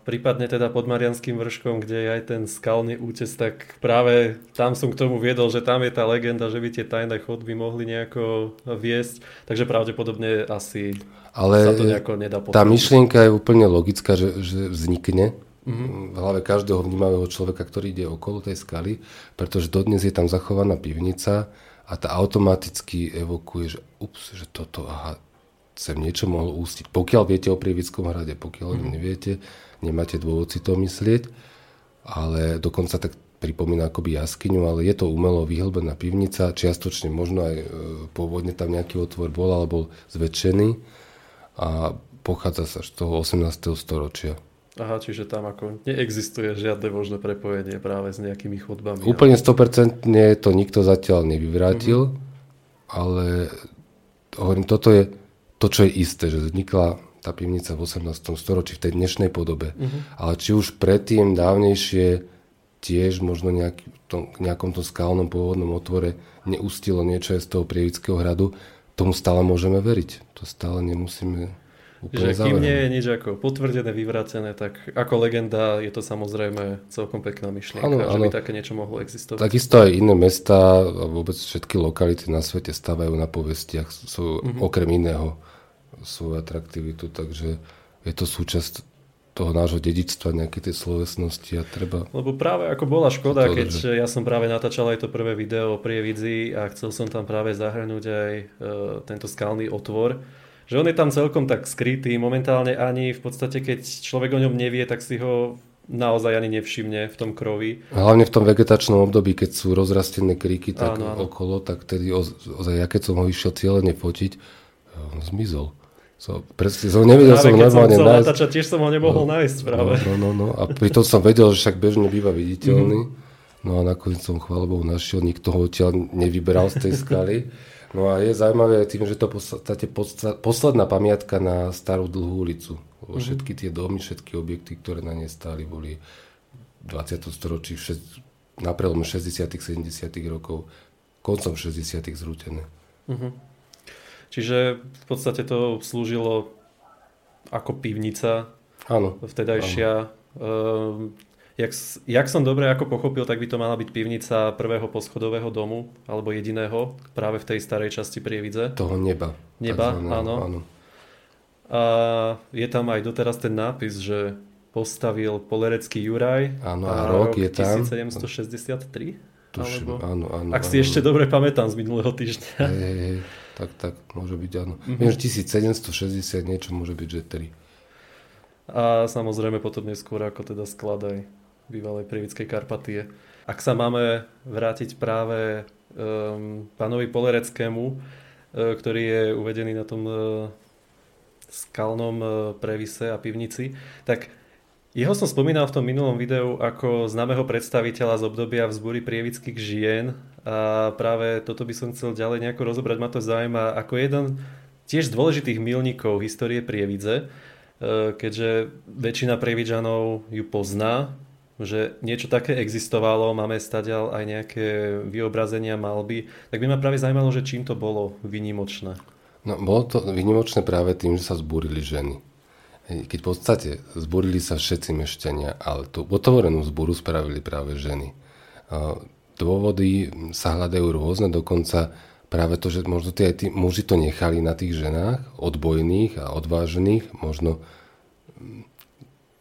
prípadne teda pod Marianským vrškom, kde je aj ten skalný útes, tak práve tam som k tomu viedol, že tam je tá legenda, že by tie tajné chodby mohli nejako viesť, takže pravdepodobne asi Ale sa to nejako nedá potvrdiť. Tá myšlienka je úplne logická, že, že vznikne mm-hmm. v hlave každého vnímavého človeka, ktorý ide okolo tej skaly, pretože dodnes je tam zachovaná pivnica a tá automaticky evokuje, že ups, že toto, aha, sem niečo mohlo ústiť. Pokiaľ viete o Prievickom hrade, pokiaľ mm. neviete, nemáte dôvod si to myslieť, ale dokonca tak pripomína akoby jaskyňu, ale je to umelo vyhlbená pivnica, čiastočne možno aj e, pôvodne tam nejaký otvor bol, ale bol zväčšený a pochádza sa z toho 18. storočia. Aha, čiže tam ako neexistuje žiadne možné prepojenie práve s nejakými chodbami. Úplne 100% to nikto zatiaľ nevyvrátil, mm-hmm. ale hovorím, toto je to, čo je isté, že vznikla tá pivnica v 18. storočí v tej dnešnej podobe. Mm-hmm. Ale či už predtým dávnejšie tiež možno nejaký, tom, nejakom tom skalnom pôvodnom otvore neustilo niečo z toho Prievického hradu, tomu stále môžeme veriť. To stále nemusíme úplne Že kým nie je nič ako potvrdené, vyvrátené, tak ako legenda je to samozrejme celkom pekná myšlienka, ano, že ano. by také niečo mohlo existovať. Takisto aj iné mesta a vôbec všetky lokality na svete stavajú na povestiach, sú mm-hmm. okrem iného svoju atraktivitu, takže je to súčasť toho nášho dedičstva, nejaké tie slovesnosti a treba... Lebo práve ako bola škoda, to, keď ja som práve natáčal aj to prvé video o Prievidzi a chcel som tam práve zahrnúť aj e, tento skalný otvor, že on je tam celkom tak skrytý, momentálne ani v podstate, keď človek o ňom nevie, tak si ho naozaj ani nevšimne v tom krovi. Hlavne v tom vegetačnom období, keď sú rozrastené kríky tak áno, áno. okolo, tak tedy ozaj, ja keď som ho išiel cieľene fotiť, on zmizol. So, presne, som nevedel práve, som normálne som nájsť. Natáčať, tiež som ho nemohol no, nájsť práve. No, no, no, a pritom som vedel, že však bežne býva viditeľný. Mm-hmm. No a nakoniec som chváľobou našiel, nikto ho odtiaľ nevyberal z tej skaly. No a je zaujímavé tým, že to v podstate posledná pamiatka na starú dlhú ulicu. Mm-hmm. Všetky tie domy, všetky objekty, ktoré na nej stáli, boli v 20. storočí na prelom 60 70 rokov, koncom 60 zrútené. Mm-hmm. Čiže v podstate to slúžilo ako pivnica. Áno. Vtedajšia. Áno. Uh, jak, jak som dobre ako pochopil, tak by to mala byť pivnica prvého poschodového domu, alebo jediného, práve v tej starej časti Prievidze. Toho neba. Neba, áno. áno. A je tam aj doteraz ten nápis, že postavil polerecký Juraj. Áno, a, a rok, rok je tam. 1763? Tuším, alebo, áno, áno. Ak áno. si ešte dobre pamätám z minulého týždňa. Hej, hej, hej tak, tak, môže byť áno. Mm-hmm. Viem, že 1760 niečo môže byť, že 3. A samozrejme potom neskôr ako teda sklad aj bývalej Prievickej Karpatie. Ak sa máme vrátiť práve um, pánovi Polereckému, uh, ktorý je uvedený na tom uh, skalnom uh, previse a pivnici, tak jeho som spomínal v tom minulom videu ako známeho predstaviteľa z obdobia vzbúry prievických žien a práve toto by som chcel ďalej nejako rozobrať, ma to zaujíma ako jeden tiež z dôležitých milníkov histórie Prievidze, e, keďže väčšina Prievidžanov ju pozná, že niečo také existovalo, máme stadial aj nejaké vyobrazenia malby, tak by ma práve zaujímalo, že čím to bolo vynimočné. No, bolo to vynimočné práve tým, že sa zbúrili ženy. Keď v podstate zborili sa všetci mešťania, ale tú otvorenú zboru spravili práve ženy. Dôvody sa hľadajú rôzne, dokonca práve to, že možno tí, tí muži to nechali na tých ženách, odbojných a odvážených, možno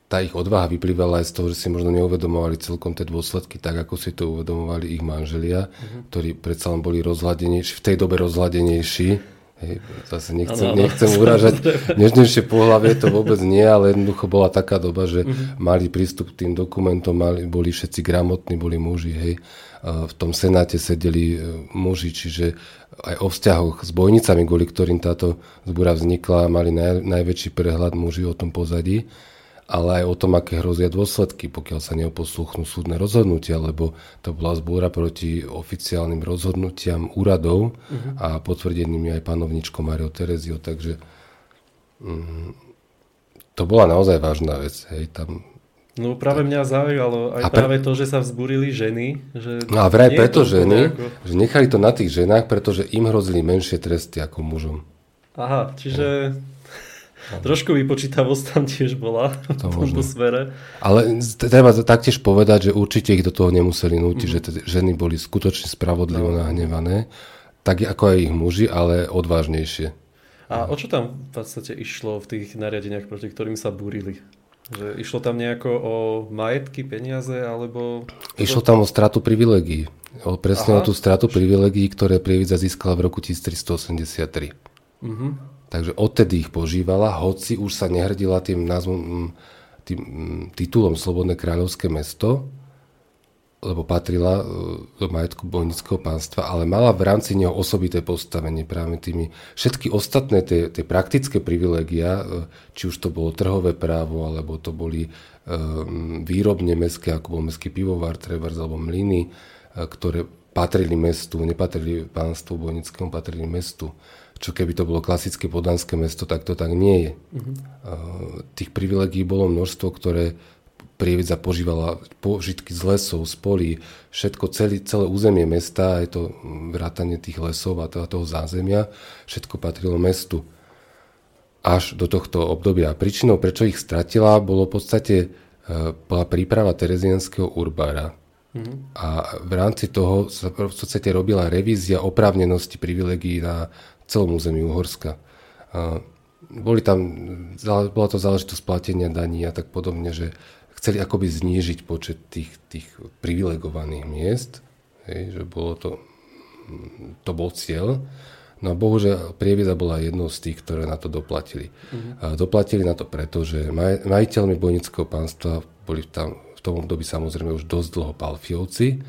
tá ich odvaha vyplývala aj z toho, že si možno neuvedomovali celkom tie dôsledky tak, ako si to uvedomovali ich manželia, uh-huh. ktorí predsa len boli rozhľadenejší, v tej dobe rozhľadenejší Hej, zase nechcem, ano, nechcem uražať nežnejšie pohľavie, to vôbec nie, ale jednoducho bola taká doba, že uh-huh. mali prístup k tým dokumentom, mali, boli všetci gramotní, boli muži, hej. V tom senáte sedeli e, muži, čiže aj o vzťahoch s bojnicami, kvôli ktorým táto zbúra vznikla, mali naj, najväčší prehľad muži o tom pozadí ale aj o tom, aké hrozia dôsledky, pokiaľ sa neoposluchnú súdne rozhodnutia, lebo to bola zbúra proti oficiálnym rozhodnutiam úradov uh-huh. a potvrdenými aj panovničkou Mario Terezio, takže mm, to bola naozaj vážna vec. Hej, tam, No práve mňa zaujalo aj pre... práve to, že sa vzburili ženy. Že no a vraj preto ženy, ako... že nechali to na tých ženách, pretože im hrozili menšie tresty ako mužom. Aha, čiže... No. Trošku vypočítavosť tam tiež bola v tomto smere. Ale treba taktiež povedať, že určite ich do toho nemuseli nútiť, mm-hmm. že ženy boli skutočne spravodlivo no. nahnevané, tak ako aj ich muži, ale odvážnejšie. A o čo tam v podstate išlo v tých nariadeniach, proti ktorým sa búrili? Že išlo tam nejako o majetky, peniaze, alebo... Išlo tam o stratu privilegií. O, presne Aha. o tú stratu privilegií, ktoré Prievidza získala v roku 1383. Mm-hmm. Takže odtedy ich požívala, hoci už sa nehrdila tým názvom, tým titulom Slobodné kráľovské mesto, lebo patrila e, do majetku bojnického pánstva, ale mala v rámci neho osobité postavenie práve tými všetky ostatné tie, tie praktické privilegia, e, či už to bolo trhové právo, alebo to boli um, výrobne mestské, ako bol mestský pivovar, trebárs alebo mlyny, ktoré patrili mestu, nepatrili pánstvu bojnickému, patrili mestu. Čo keby to bolo klasické podanské mesto, tak to tak nie je. Uh-huh. Tých privilegií bolo množstvo, ktoré Prievidza požívala požitky z lesov, z polí, všetko, celý, celé územie mesta, aj to vrátanie tých lesov a toho, zázemia, všetko patrilo mestu až do tohto obdobia. Príčinou, prečo ich stratila, bolo v podstate e, bola príprava terezianského urbára. Mm-hmm. A v rámci toho sa v podstate robila revízia oprávnenosti privilegií na celom území Uhorska. A boli tam, bola to záležitosť platenia daní a tak podobne, že chceli akoby znížiť počet tých, tých privilegovaných miest, hej, že bolo to, to bol cieľ. No a bohužiaľ Prievidza bola jednou z tých, ktoré na to doplatili. Uh-huh. A doplatili na to preto, že maj, majiteľmi bojnického pánstva boli tam v tom období samozrejme už dosť dlho Palfiovci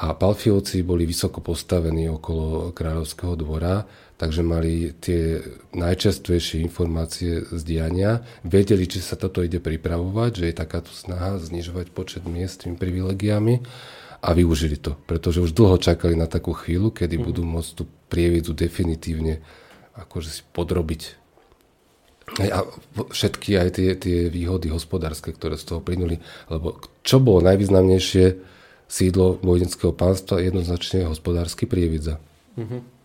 a Palfiovci boli vysoko postavení okolo kráľovského dvora takže mali tie najčastejšie informácie z diania, vedeli, či sa toto ide pripravovať, že je takáto snaha znižovať počet miest tými privilegiami a využili to, pretože už dlho čakali na takú chvíľu, kedy mm. budú môcť tú prievidzu definitívne akože si podrobiť. A všetky aj tie, tie výhody hospodárske, ktoré z toho plynuli, lebo čo bolo najvýznamnejšie sídlo vojenského pánstva, jednoznačne hospodársky prievidza. Mm-hmm.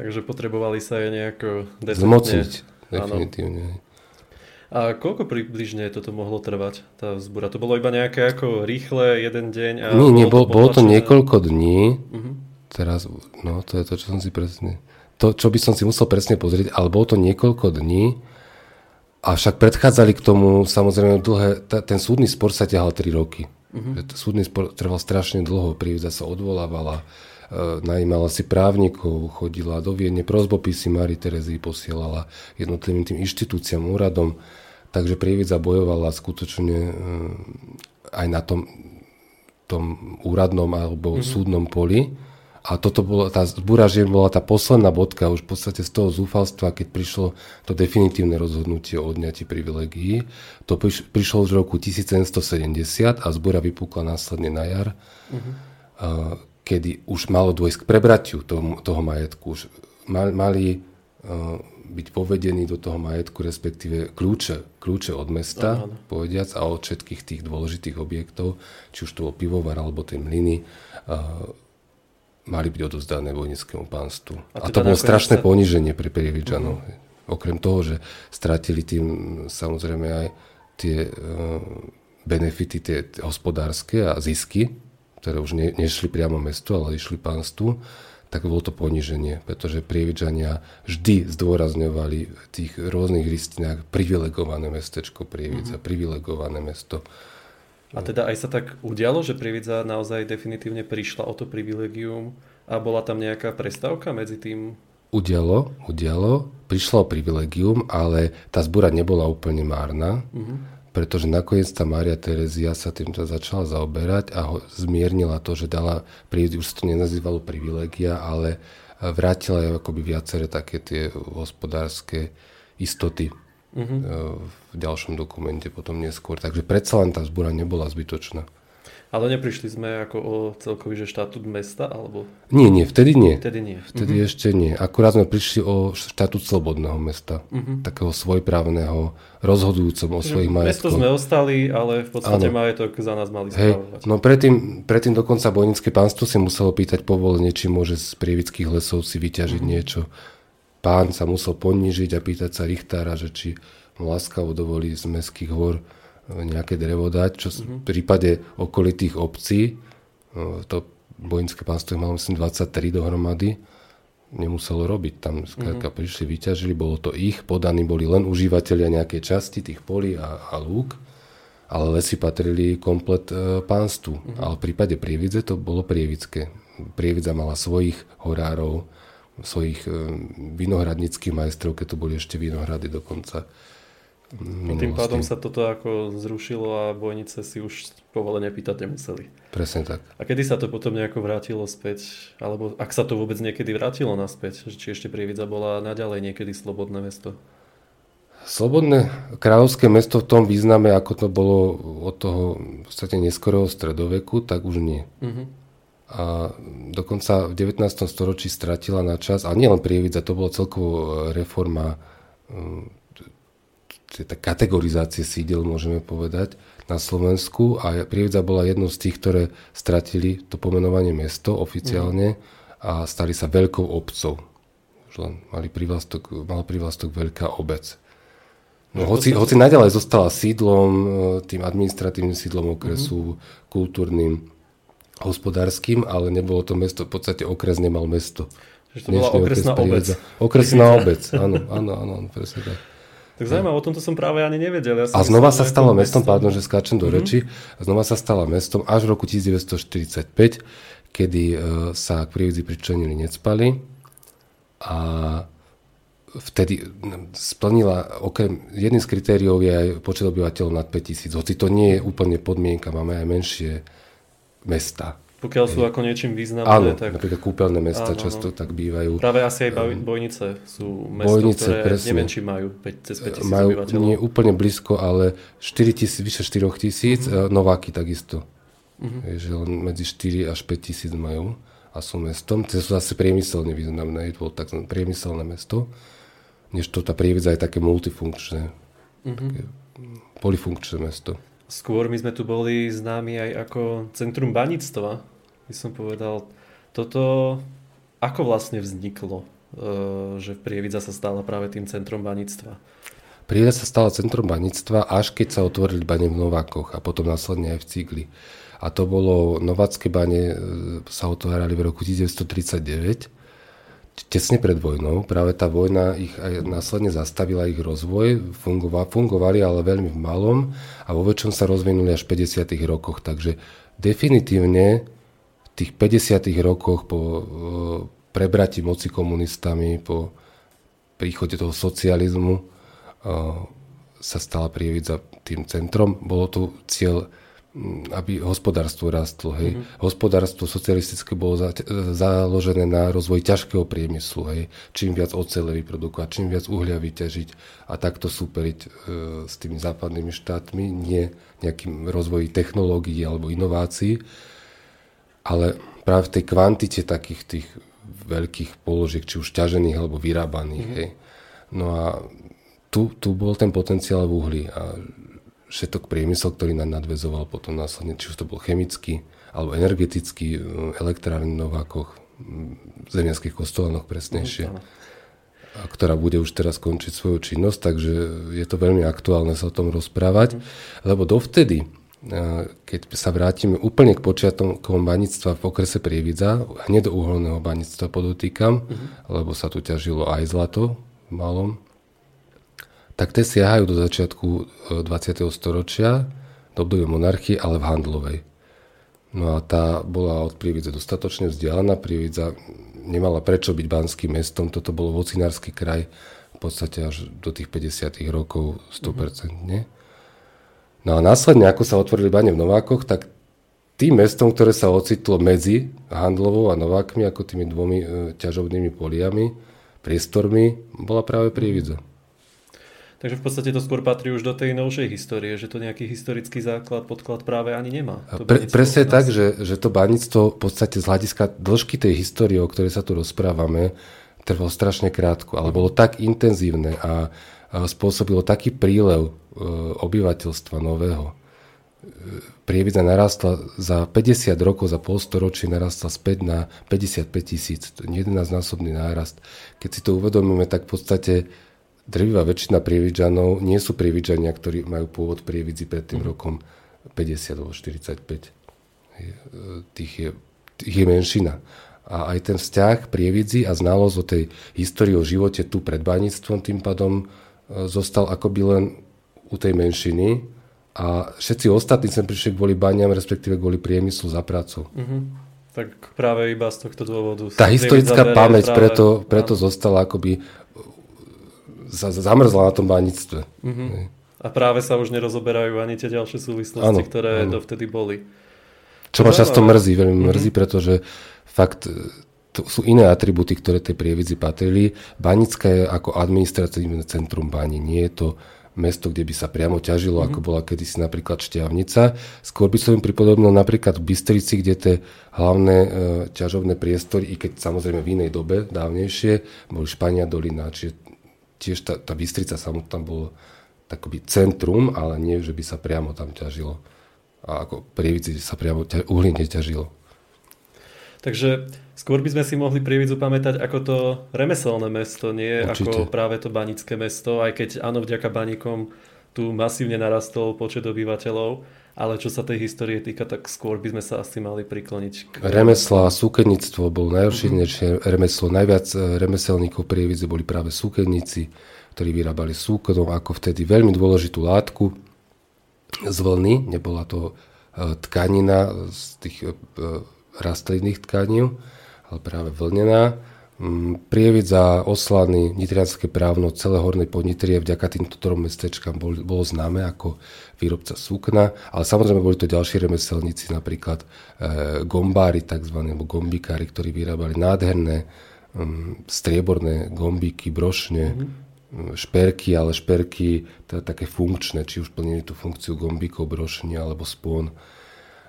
Takže potrebovali sa aj nejako Zmocniť, definitívne. A koľko približne toto mohlo trvať, tá vzbúra? To bolo iba nejaké ako rýchle, jeden deň? A Nie, nie, bolo, bolo to niekoľko dní. Uh-huh. Teraz, no to je to, čo som si presne... To, čo by som si musel presne pozrieť, ale bolo to niekoľko dní. Avšak predchádzali k tomu samozrejme dlhé... ten súdny spor sa ťahal 3 roky. Uh-huh. Súdny spor trval strašne dlho, prívza sa odvolávala E, najímala si právnikov, chodila do Viedne, prozbopisy Mari Terezy posielala jednotlivým tým inštitúciám, úradom, takže Prievidza bojovala skutočne e, aj na tom, tom úradnom alebo mm-hmm. súdnom poli. A toto bolo, tá zbúra žien bola tá posledná bodka už v podstate z toho zúfalstva, keď prišlo to definitívne rozhodnutie o odňati privilegií. To prišlo už v roku 1770 a zbúra vypukla následne na jar. Uh-huh kedy už malo dôjsť k prebratiu toho, toho majetku. Už mali uh, byť povedení do toho majetku, respektíve kľúče, kľúče od mesta, Aha. povediac, a od všetkých tých dôležitých objektov, či už to bol pivovar alebo tie mlyny, uh, mali byť odozdané vojnickému pánstvu. A, a to bolo strašné sa... poníženie pre Prievidžanov. Uh-huh. Okrem toho, že stratili tým samozrejme aj tie uh, benefity, tie hospodárske a zisky, ktoré už ne, nešli priamo mestu, ale išli pánstvu, tak bolo to poníženie, pretože prievidžania vždy zdôrazňovali v tých rôznych listinách privilegované mestečko Prievidza, mm-hmm. privilegované mesto. A teda aj sa tak udialo, že Prievidza naozaj definitívne prišla o to privilegium a bola tam nejaká prestávka medzi tým? Udialo, udialo, prišlo o privilegium, ale tá zbúra nebola úplne márna. Mm-hmm pretože nakoniec tá Mária Terezia sa týmto začala zaoberať a ho zmiernila to, že dala, už to nenazývalo privilegia, ale vrátila aj akoby viaceré také tie hospodárske istoty uh-huh. v ďalšom dokumente potom neskôr. Takže predsa len tá zbúra nebola zbytočná. Ale neprišli sme ako o celkový že štatút mesta? Alebo... Nie, nie, vtedy nie. Vtedy nie. Vtedy uh-huh. ešte nie. Akurát sme prišli o štatút slobodného mesta. Uh-huh. Takého svojprávneho, rozhodujúcom o svojich majetkoch. Mesto sme ostali, ale v podstate ano. majetok za nás mali spravovať. No predtým, predtým dokonca bojnické pánstvo si muselo pýtať povolenie, či môže z prievických lesov si vyťažiť uh-huh. niečo. Pán sa musel ponížiť a pýtať sa Richtára, že či mu láskavo dovolí z mestských hôr nejaké drevo dať, čo uh-huh. v prípade okolitých obcí, no, to vojenské pánstvo malo myslím 23 dohromady, nemuselo robiť. Tam skrátka uh-huh. prišli, vyťažili, bolo to ich, podaní boli len užívateľia nejakej časti tých polí a, a lúk, ale lesy patrili komplet e, pánstvu. Uh-huh. Ale v prípade Prievidze to bolo prievické. Prievidza mala svojich horárov, svojich e, vinohradnických majstrov, keď to boli ešte vinohrady dokonca. No tým pádom sa toto ako zrušilo a bojnice si už povolenie pýtať nemuseli. Presne tak. A kedy sa to potom nejako vrátilo späť? Alebo ak sa to vôbec niekedy vrátilo naspäť? Či ešte Prievidza bola naďalej niekedy slobodné mesto? Slobodné kráľovské mesto v tom význame, ako to bolo od toho v podstate neskorého stredoveku, tak už nie. Uh-huh. A dokonca v 19. storočí stratila na čas, a nielen Prievidza, to bola celkovo reforma tá kategorizácie sídel, môžeme povedať, na Slovensku a Prievidza bola jednou z tých, ktoré stratili to pomenovanie mesto oficiálne mm. a stali sa veľkou obcov. Už len mali privlastok, mal privlastok veľká obec. No, hoci, hoci naďalej zostala sídlom, e, tým administratívnym sídlom okresu, mm-hmm. kultúrnym, hospodárským, ale nebolo to mesto, v podstate okres nemal mesto. Že to bola okresná obec. Okresná obec, áno, áno, áno, presne tak. Tak zaujímavé, o tomto som práve ani nevedel. Ja a znova sa stala mestom, pardon, že skáčem do mm-hmm. reči, a znova sa stala mestom až v roku 1945, kedy uh, sa k prievidzi pričlenili necpali a vtedy splnila, okrem, jedným z kritériov je aj počet obyvateľov nad 5000, hoci to nie je úplne podmienka, máme aj menšie mesta. Pokiaľ sú ako niečím významné, áno, tak... napríklad kúpeľné mesta áno, často tak bývajú. Práve asi aj bojnice sú mesto, bojnice, ktoré presne, neviem, či majú 5, cez 5 tisíc majú, obyvateľov. Nie úplne blízko, ale 4 tisíc, vyše 4 tisíc, uh-huh. Nováky takisto. Je, že len medzi 4 až 5 tisíc majú a sú mestom. To sú zase priemyselne významné, je to tak priemyselné mesto, než to tá prievidza je také multifunkčné, uh-huh. také polifunkčné mesto. Skôr my sme tu boli známi aj ako centrum baníctva, by som povedal. Toto ako vlastne vzniklo, e, že Prievidza sa stala práve tým centrom baníctva? Prievidza sa stala centrom baníctva, až keď sa otvorili bane v Novákoch a potom následne aj v Cigli. A to bolo, Novácké bane e, sa otvárali v roku 1939 tesne pred vojnou. Práve tá vojna ich aj následne zastavila ich rozvoj. Fungovali, fungovali ale veľmi v malom a vo väčšom sa rozvinuli až v 50. rokoch. Takže definitívne v tých 50. rokoch po prebratí moci komunistami, po príchode toho socializmu sa stala Prievidza tým centrom. Bolo tu cieľ aby hospodárstvo rastlo. Hej. Mm-hmm. Hospodárstvo socialistické bolo za, založené na rozvoj ťažkého priemyslu. Hej. Čím viac ocele vyprodukovať, čím viac uhlia vyťažiť a takto súperiť e, s tými západnými štátmi, nie nejakým rozvoji technológií alebo inovácií, ale práve v tej kvantite takých tých veľkých položiek, či už ťažených alebo vyrábaných. Mm-hmm. Hej. No a tu, tu bol ten potenciál v uhli a všetok priemysel, ktorý nám nadvezoval potom následne, či už to bol chemický alebo energetický, e, elektrárny Novákoch, v zemianských kostolanoch presnejšie, a ktorá bude už teraz končiť svoju činnosť, takže je to veľmi aktuálne sa o tom rozprávať, mm. lebo dovtedy, e, keď sa vrátime úplne k počiatkom banictva v okrese Prievidza, hneď do uholného banictva podotýkam, mm. lebo sa tu ťažilo aj zlato v malom, tak tie siahajú do začiatku 20. E, storočia, do obdobia monarchie, ale v handlovej. No a tá bola od Prievidze dostatočne vzdialená. Prievidza nemala prečo byť banským mestom, toto bol vocinársky kraj v podstate až do tých 50 rokov 100%. Mm-hmm. No a následne, ako sa otvorili bane v Novákoch, tak tým mestom, ktoré sa ocitlo medzi Handlovou a Novákmi, ako tými dvomi e, ťažobnými poliami, priestormi, bola práve Prievidza. Takže v podstate to skôr patrí už do tej novšej histórie, že to nejaký historický základ, podklad práve ani nemá. Pre, presne tak, že, že to baníctvo v podstate z hľadiska dĺžky tej histórie, o ktorej sa tu rozprávame, trvalo strašne krátko, ale bolo tak intenzívne a, a spôsobilo taký prílev e, obyvateľstva nového. E, Prievidza narastla za 50 rokov, za polstoročie narastla späť na 55 tisíc. 11-násobný nárast. Keď si to uvedomíme, tak v podstate drvivá väčšina prievidžanov nie sú prievidžania, ktorí majú pôvod prievidzi pred tým mm. rokom 50 alebo 45. Tých je, tých je menšina. A aj ten vzťah prievidzi a znalosť o tej histórii o živote tu pred baníctvom tým pádom e, zostal akoby len u tej menšiny a všetci ostatní sem prišli kvôli baniam, respektíve kvôli priemyslu za prácu. Mm-hmm. Tak práve iba z tohto dôvodu. Tá historická pamäť práve, preto, preto zostala akoby za, zamrzla na tom baníctve. Uh-huh. A práve sa už nerozoberajú ani tie ďalšie súvislosti, ano, ktoré ano. dovtedy boli. Čo ma často mrzí, veľmi uh-huh. mrzí, pretože fakt e, to sú iné atributy, ktoré tej prievidzi patrili. Banická je ako administratívne centrum bani, nie je to mesto, kde by sa priamo ťažilo, mm-hmm. ako bola kedysi napríklad Šťavnica. Skôr by som im pripodobnil napríklad v Bystrici, kde tie hlavné e, ťažovné priestory, i keď samozrejme v inej dobe, dávnejšie, boli Špania dolina, čiže tiež tá, tá Bystrica samotná bolo takoby centrum, ale nie, že by sa priamo tam ťažilo. A ako prievidzi sa priamo ťa, uhlie neťažilo. Takže skôr by sme si mohli Prievidzu pamätať ako to remeselné mesto, nie Určite. ako práve to banické mesto, aj keď áno, vďaka baníkom tu masívne narastol počet obyvateľov, ale čo sa tej histórie týka, tak skôr by sme sa asi mali prikloniť. K... Remesla, súkedníctvo bol najrozšírenejšie mm-hmm. remeslo. Najviac e, remeselníkov Prievidze boli práve súkedníci, ktorí vyrábali súkodom ako vtedy veľmi dôležitú látku z vlny. Nebola to e, tkanina z tých e, rastlinných tkaní, ale práve vlnená. Mm, Prievidza, Oslany, Nitrianské právno, celé horné podnitrie vďaka týmto trom mestečkám bol, bolo známe ako výrobca súkna, ale samozrejme boli to ďalší remeselníci, napríklad e, gombári tzv. alebo gombikári, ktorí vyrábali nádherné um, strieborné gombíky, brošne, mm-hmm. šperky, ale šperky teda také funkčné, či už plnili tú funkciu gombíkov, brošne alebo spón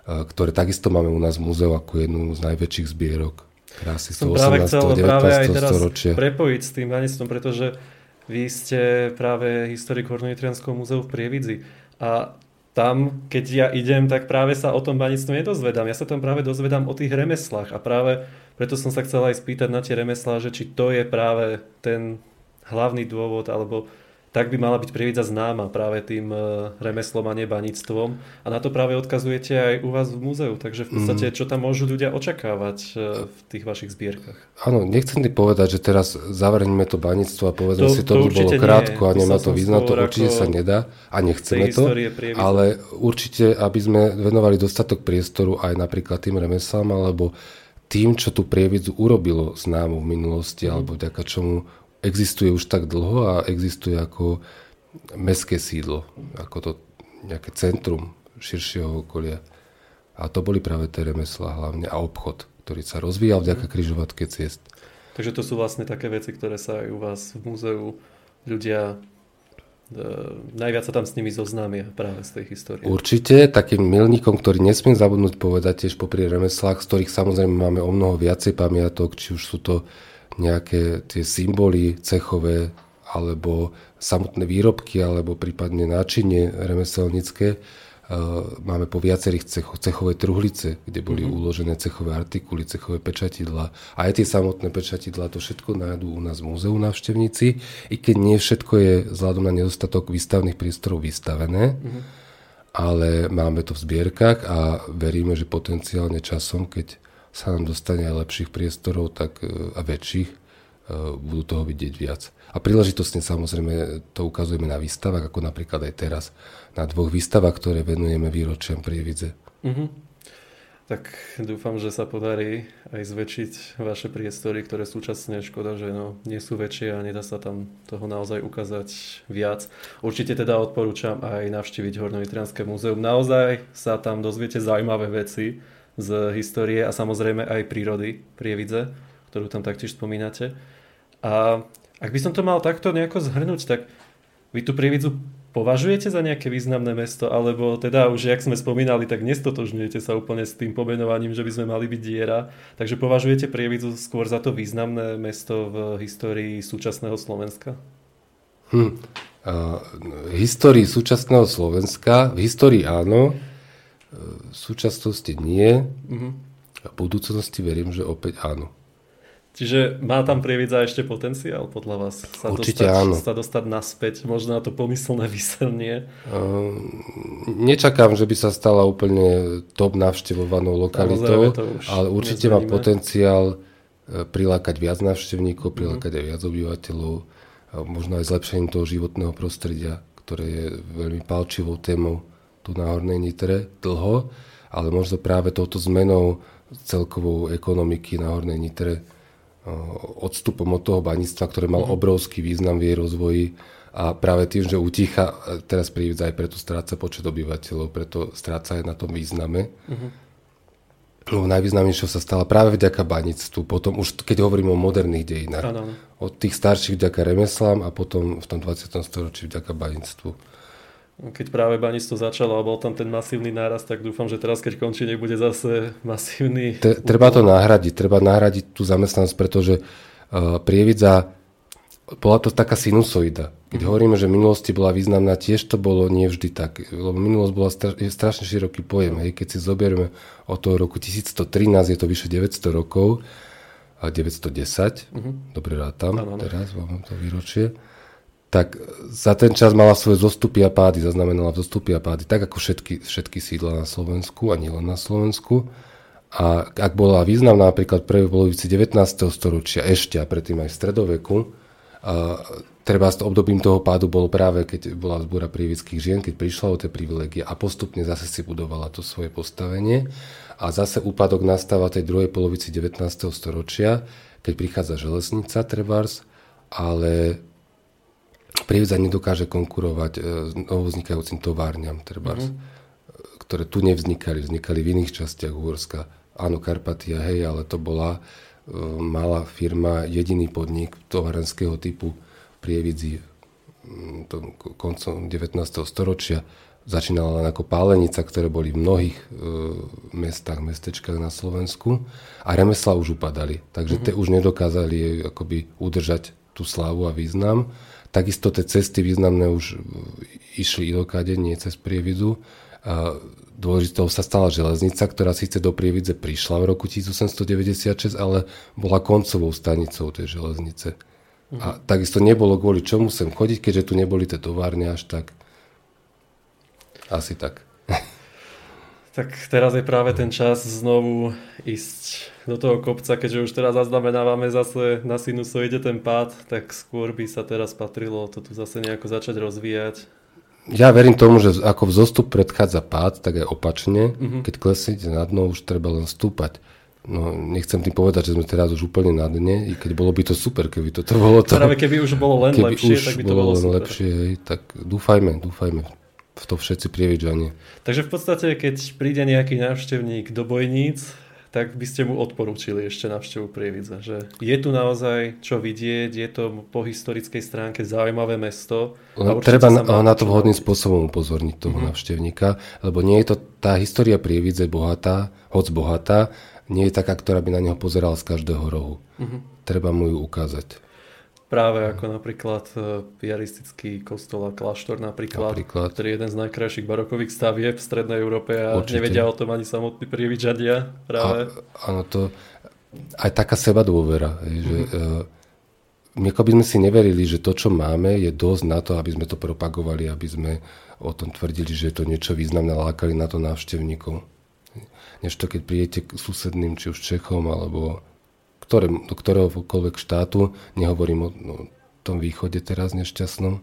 ktoré takisto máme u nás v múzeu ako jednu z najväčších zbierok krásy z 18. chcel 19. práve aj teraz storočia. prepojiť s tým banictvom, pretože vy ste práve historik Hornojitrianského múzeu v Prievidzi a tam, keď ja idem, tak práve sa o tom banictve nedozvedám. Ja sa tam práve dozvedám o tých remeslách a práve preto som sa chcel aj spýtať na tie remeslá, že či to je práve ten hlavný dôvod, alebo tak by mala byť prievidza známa práve tým e, remeslom a nebaníctvom. A na to práve odkazujete aj u vás v múzeu. Takže v podstate, mm. čo tam môžu ľudia očakávať e, v tých vašich zbierkach? Áno, nechcem ti povedať, že teraz zavreňme to baníctvo a povedzme to, si, to, to by bolo krátko nie. a nemá to význam. To určite sa nedá a nechceme to. Ale určite, aby sme venovali dostatok priestoru aj napríklad tým remeslám alebo tým, čo tú prievidzu urobilo známu v minulosti, mm. alebo vďaka čomu existuje už tak dlho a existuje ako mestské sídlo, ako to nejaké centrum širšieho okolia. A to boli práve tie remeslá hlavne a obchod, ktorý sa rozvíjal vďaka mhm. križovatke ciest. Takže to sú vlastne také veci, ktoré sa aj u vás v múzeu ľudia e, najviac sa tam s nimi zoznámia práve z tej histórie. Určite, takým milníkom, ktorý nesmiem zabudnúť povedať tiež popri remeslách, z ktorých samozrejme máme o mnoho viacej pamiatok, či už sú to nejaké tie symboly cechové alebo samotné výrobky alebo prípadne náčinie remeselnické. E, máme po viacerých cechoch, cechové truhlice, kde boli mm-hmm. uložené cechové artikuly, cechové pečatidla. A aj tie samotné pečatidla, to všetko nájdú u nás v múzeu návštevníci, i keď nie všetko je vzhľadom na nedostatok výstavných priestorov vystavené, mm-hmm. ale máme to v zbierkach a veríme, že potenciálne časom, keď sa nám dostane aj lepších priestorov tak, e, a väčších, e, budú toho vidieť viac. A príležitostne samozrejme to ukazujeme na výstavách, ako napríklad aj teraz, na dvoch výstavách, ktoré venujeme výročiam Prievidze. Uh-huh. Tak dúfam, že sa podarí aj zväčšiť vaše priestory, ktoré súčasne škoda, že no, nie sú väčšie a nedá sa tam toho naozaj ukázať viac. Určite teda odporúčam aj navštíviť Hornovitrianské múzeum. Naozaj sa tam dozviete zaujímavé veci z histórie a samozrejme aj prírody Prievidze, ktorú tam taktiež spomínate. A ak by som to mal takto nejako zhrnúť, tak vy tú Prievidzu považujete za nejaké významné mesto, alebo teda už, jak sme spomínali, tak nestotožňujete sa úplne s tým pomenovaním, že by sme mali byť diera, takže považujete Prievidzu skôr za to významné mesto v histórii súčasného Slovenska? Hm. Uh, histórii súčasného Slovenska, v histórii áno, v súčasnosti nie. Uh-huh. A v budúcnosti verím, že opäť áno. Čiže má tam Prievidza ešte potenciál podľa vás sa Určite dostať, áno. sa dostať naspäť, možno na to pomyselné vyselnie? Uh, nečakám, že by sa stala úplne top navštevovanou lokalitou, ale určite nezmeníme. má potenciál e, prilákať viac návštevníkov, prilákať uh-huh. aj viac obyvateľov, možno aj zlepšením toho životného prostredia, ktoré je veľmi palčivou témou tu na Hornej Nitre dlho, ale možno práve touto zmenou celkovou ekonomiky na Hornej Nitre odstupom od toho baníctva, ktoré mal mhm. obrovský význam v jej rozvoji a práve tým, že uticha, teraz prívidza aj preto stráca počet obyvateľov, preto stráca aj na tom význame. Uh-huh. No, najvýznamnejšou sa stala práve vďaka baníctvu, potom už keď hovorím o moderných dejinách. Ano. Od tých starších vďaka remeslám a potom v tom 20. storočí vďaka baníctvu keď práve banisto začalo a bol tam ten masívny náraz, tak dúfam, že teraz, keď končí, nebude zase masívny... Treba to nahradiť, treba nahradiť tú zamestnanosť, pretože uh, prievidza bola to taká sinusoida. Keď mm. hovoríme, že minulosti bola významná, tiež to bolo nie vždy tak. Lebo minulosť bola stra- je strašne široký pojem. Hej. Keď si zoberieme od toho roku 1113, je to vyše 900 rokov, a 910, mm-hmm. dobre rátam, ano, ano. teraz mám to výročie tak za ten čas mala svoje zostupy a pády, zaznamenala zostupy a pády, tak ako všetky, všetky sídla na Slovensku a nielen na Slovensku. A ak bola významná napríklad prvej polovici 19. storočia ešte a predtým aj v stredoveku, a treba s obdobím toho pádu bolo práve, keď bola zbúra prievických žien, keď prišla o tie privilegie a postupne zase si budovala to svoje postavenie. A zase úpadok nastáva tej druhej polovici 19. storočia, keď prichádza železnica Trebars, ale Prievidza nedokáže konkurovať e, novovznikajúcim továrňam, trebárs, mm-hmm. ktoré tu nevznikali, vznikali v iných častiach Uhorska. Áno, Karpatia, hej, ale to bola e, malá firma, jediný podnik továrenského typu Prievidzi koncom 19. storočia. Začínala len ako pálenica, ktoré boli v mnohých e, mestách, mestečkách na Slovensku a remesla už upadali. Takže mm-hmm. tie už nedokázali akoby udržať tú slávu a význam Takisto tie cesty významné už išli ilokade, nie cez Prievidzu. A dôležitou sa stala železnica, ktorá síce do Prievidze prišla v roku 1896, ale bola koncovou stanicou tej železnice. Mhm. A takisto nebolo kvôli čomu sem chodiť, keďže tu neboli tie továrne až tak. Asi tak. Tak teraz je práve ten čas znovu ísť do toho kopca, keďže už teraz zaznamenávame zase na sinusoide ten pád, tak skôr by sa teraz patrilo to tu zase nejako začať rozvíjať. Ja verím tomu, že ako vzostup predchádza pád, tak aj opačne. Uh-huh. Keď klesnete na dno, už treba len stúpať. No, nechcem tým povedať, že sme teraz už úplne na dne, i keď bolo by to super, keby to, to bolo to. Práve keby už bolo len keby lepšie, tak by to bolo, bolo lepšie, hej, tak dúfajme, dúfajme v to všetci prievidžanie. Takže v podstate, keď príde nejaký návštevník do Bojníc, tak by ste mu odporúčili ešte návštevu Prievidza. Že je tu naozaj čo vidieť, je to po historickej stránke zaujímavé mesto. A treba na, na to vhodným spôsobom upozorniť toho uh-huh. návštevníka, lebo nie je to, tá história Prievidze bohatá, hoc bohatá, nie je taká, ktorá by na neho pozeral z každého rohu. Uh-huh. Treba mu ju ukázať. Práve ako napríklad e, piaristický kostol a kláštor napríklad, napríklad, ktorý je jeden z najkrajších barokových stavieb v Strednej Európe a Určite. nevedia o tom ani samotní prievidžadia. Práve. A, áno, to aj taká seba dôvera, že mm-hmm. ako by sme si neverili, že to, čo máme, je dosť na to, aby sme to propagovali, aby sme o tom tvrdili, že je to niečo významné, lákali na to návštevníkov. Než to, keď príjete k susedným, či už Čechom, alebo ktoré, do ktoréhokoľvek štátu, nehovorím o no, tom východe teraz nešťastnom,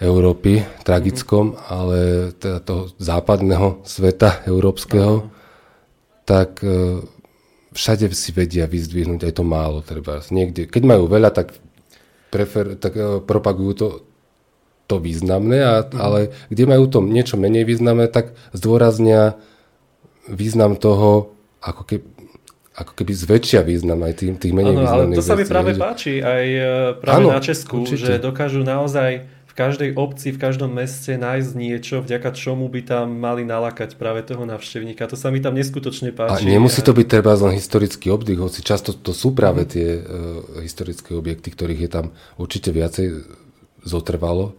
Európy, tragickom, mm-hmm. ale teda toho západného sveta európskeho, mm-hmm. tak e, všade si vedia vyzdvihnúť aj to málo. Treba. Niekde, keď majú veľa, tak, prefer, tak e, propagujú to, to významné, a, mm-hmm. ale kde majú to niečo menej významné, tak zdôraznia význam toho, ako keby ako keby zväčšia význam aj tým, tých menej ano, významných ale to sa mi práve že... páči aj e, práve ano, na Česku, určite. že dokážu naozaj v každej obci, v každom meste nájsť niečo, vďaka čomu by tam mali nalakať práve toho navštevníka. To sa mi tam neskutočne páči. A nemusí to byť treba len historický obdych, hoci často to sú práve tie uh, historické objekty, ktorých je tam určite viacej zotrvalo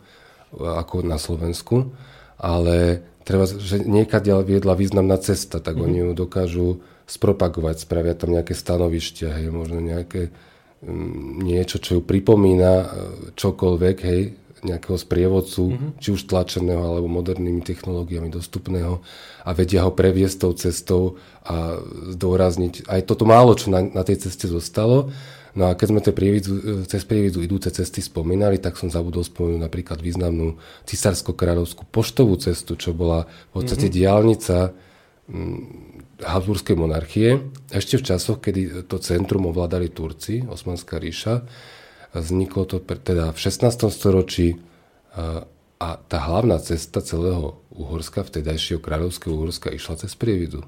ako na Slovensku, ale treba, že niekade viedla významná cesta, tak mm. oni ju dokážu spropagovať, spravia tam nejaké stanovištia, hej, možno nejaké um, niečo, čo ju pripomína e, čokoľvek, hej, nejakého sprievodcu, mm-hmm. či už tlačeného alebo modernými technológiami dostupného a vedia ho previesť tou cestou a zdôrazniť aj toto málo, čo na, na tej ceste zostalo. No a keď sme prievidzu, e, cez prievidzu idúce cesty spomínali, tak som zabudol spomenúť napríklad významnú cisársko-kráľovskú poštovú cestu, čo bola v podstate mm-hmm. diálnica Habsburskej monarchie, ešte v časoch, kedy to centrum ovládali Turci, Osmanská ríša, vzniklo to teda v 16. storočí a tá hlavná cesta celého Uhorska, vtedajšieho kráľovského Uhorska, išla cez Prievidu.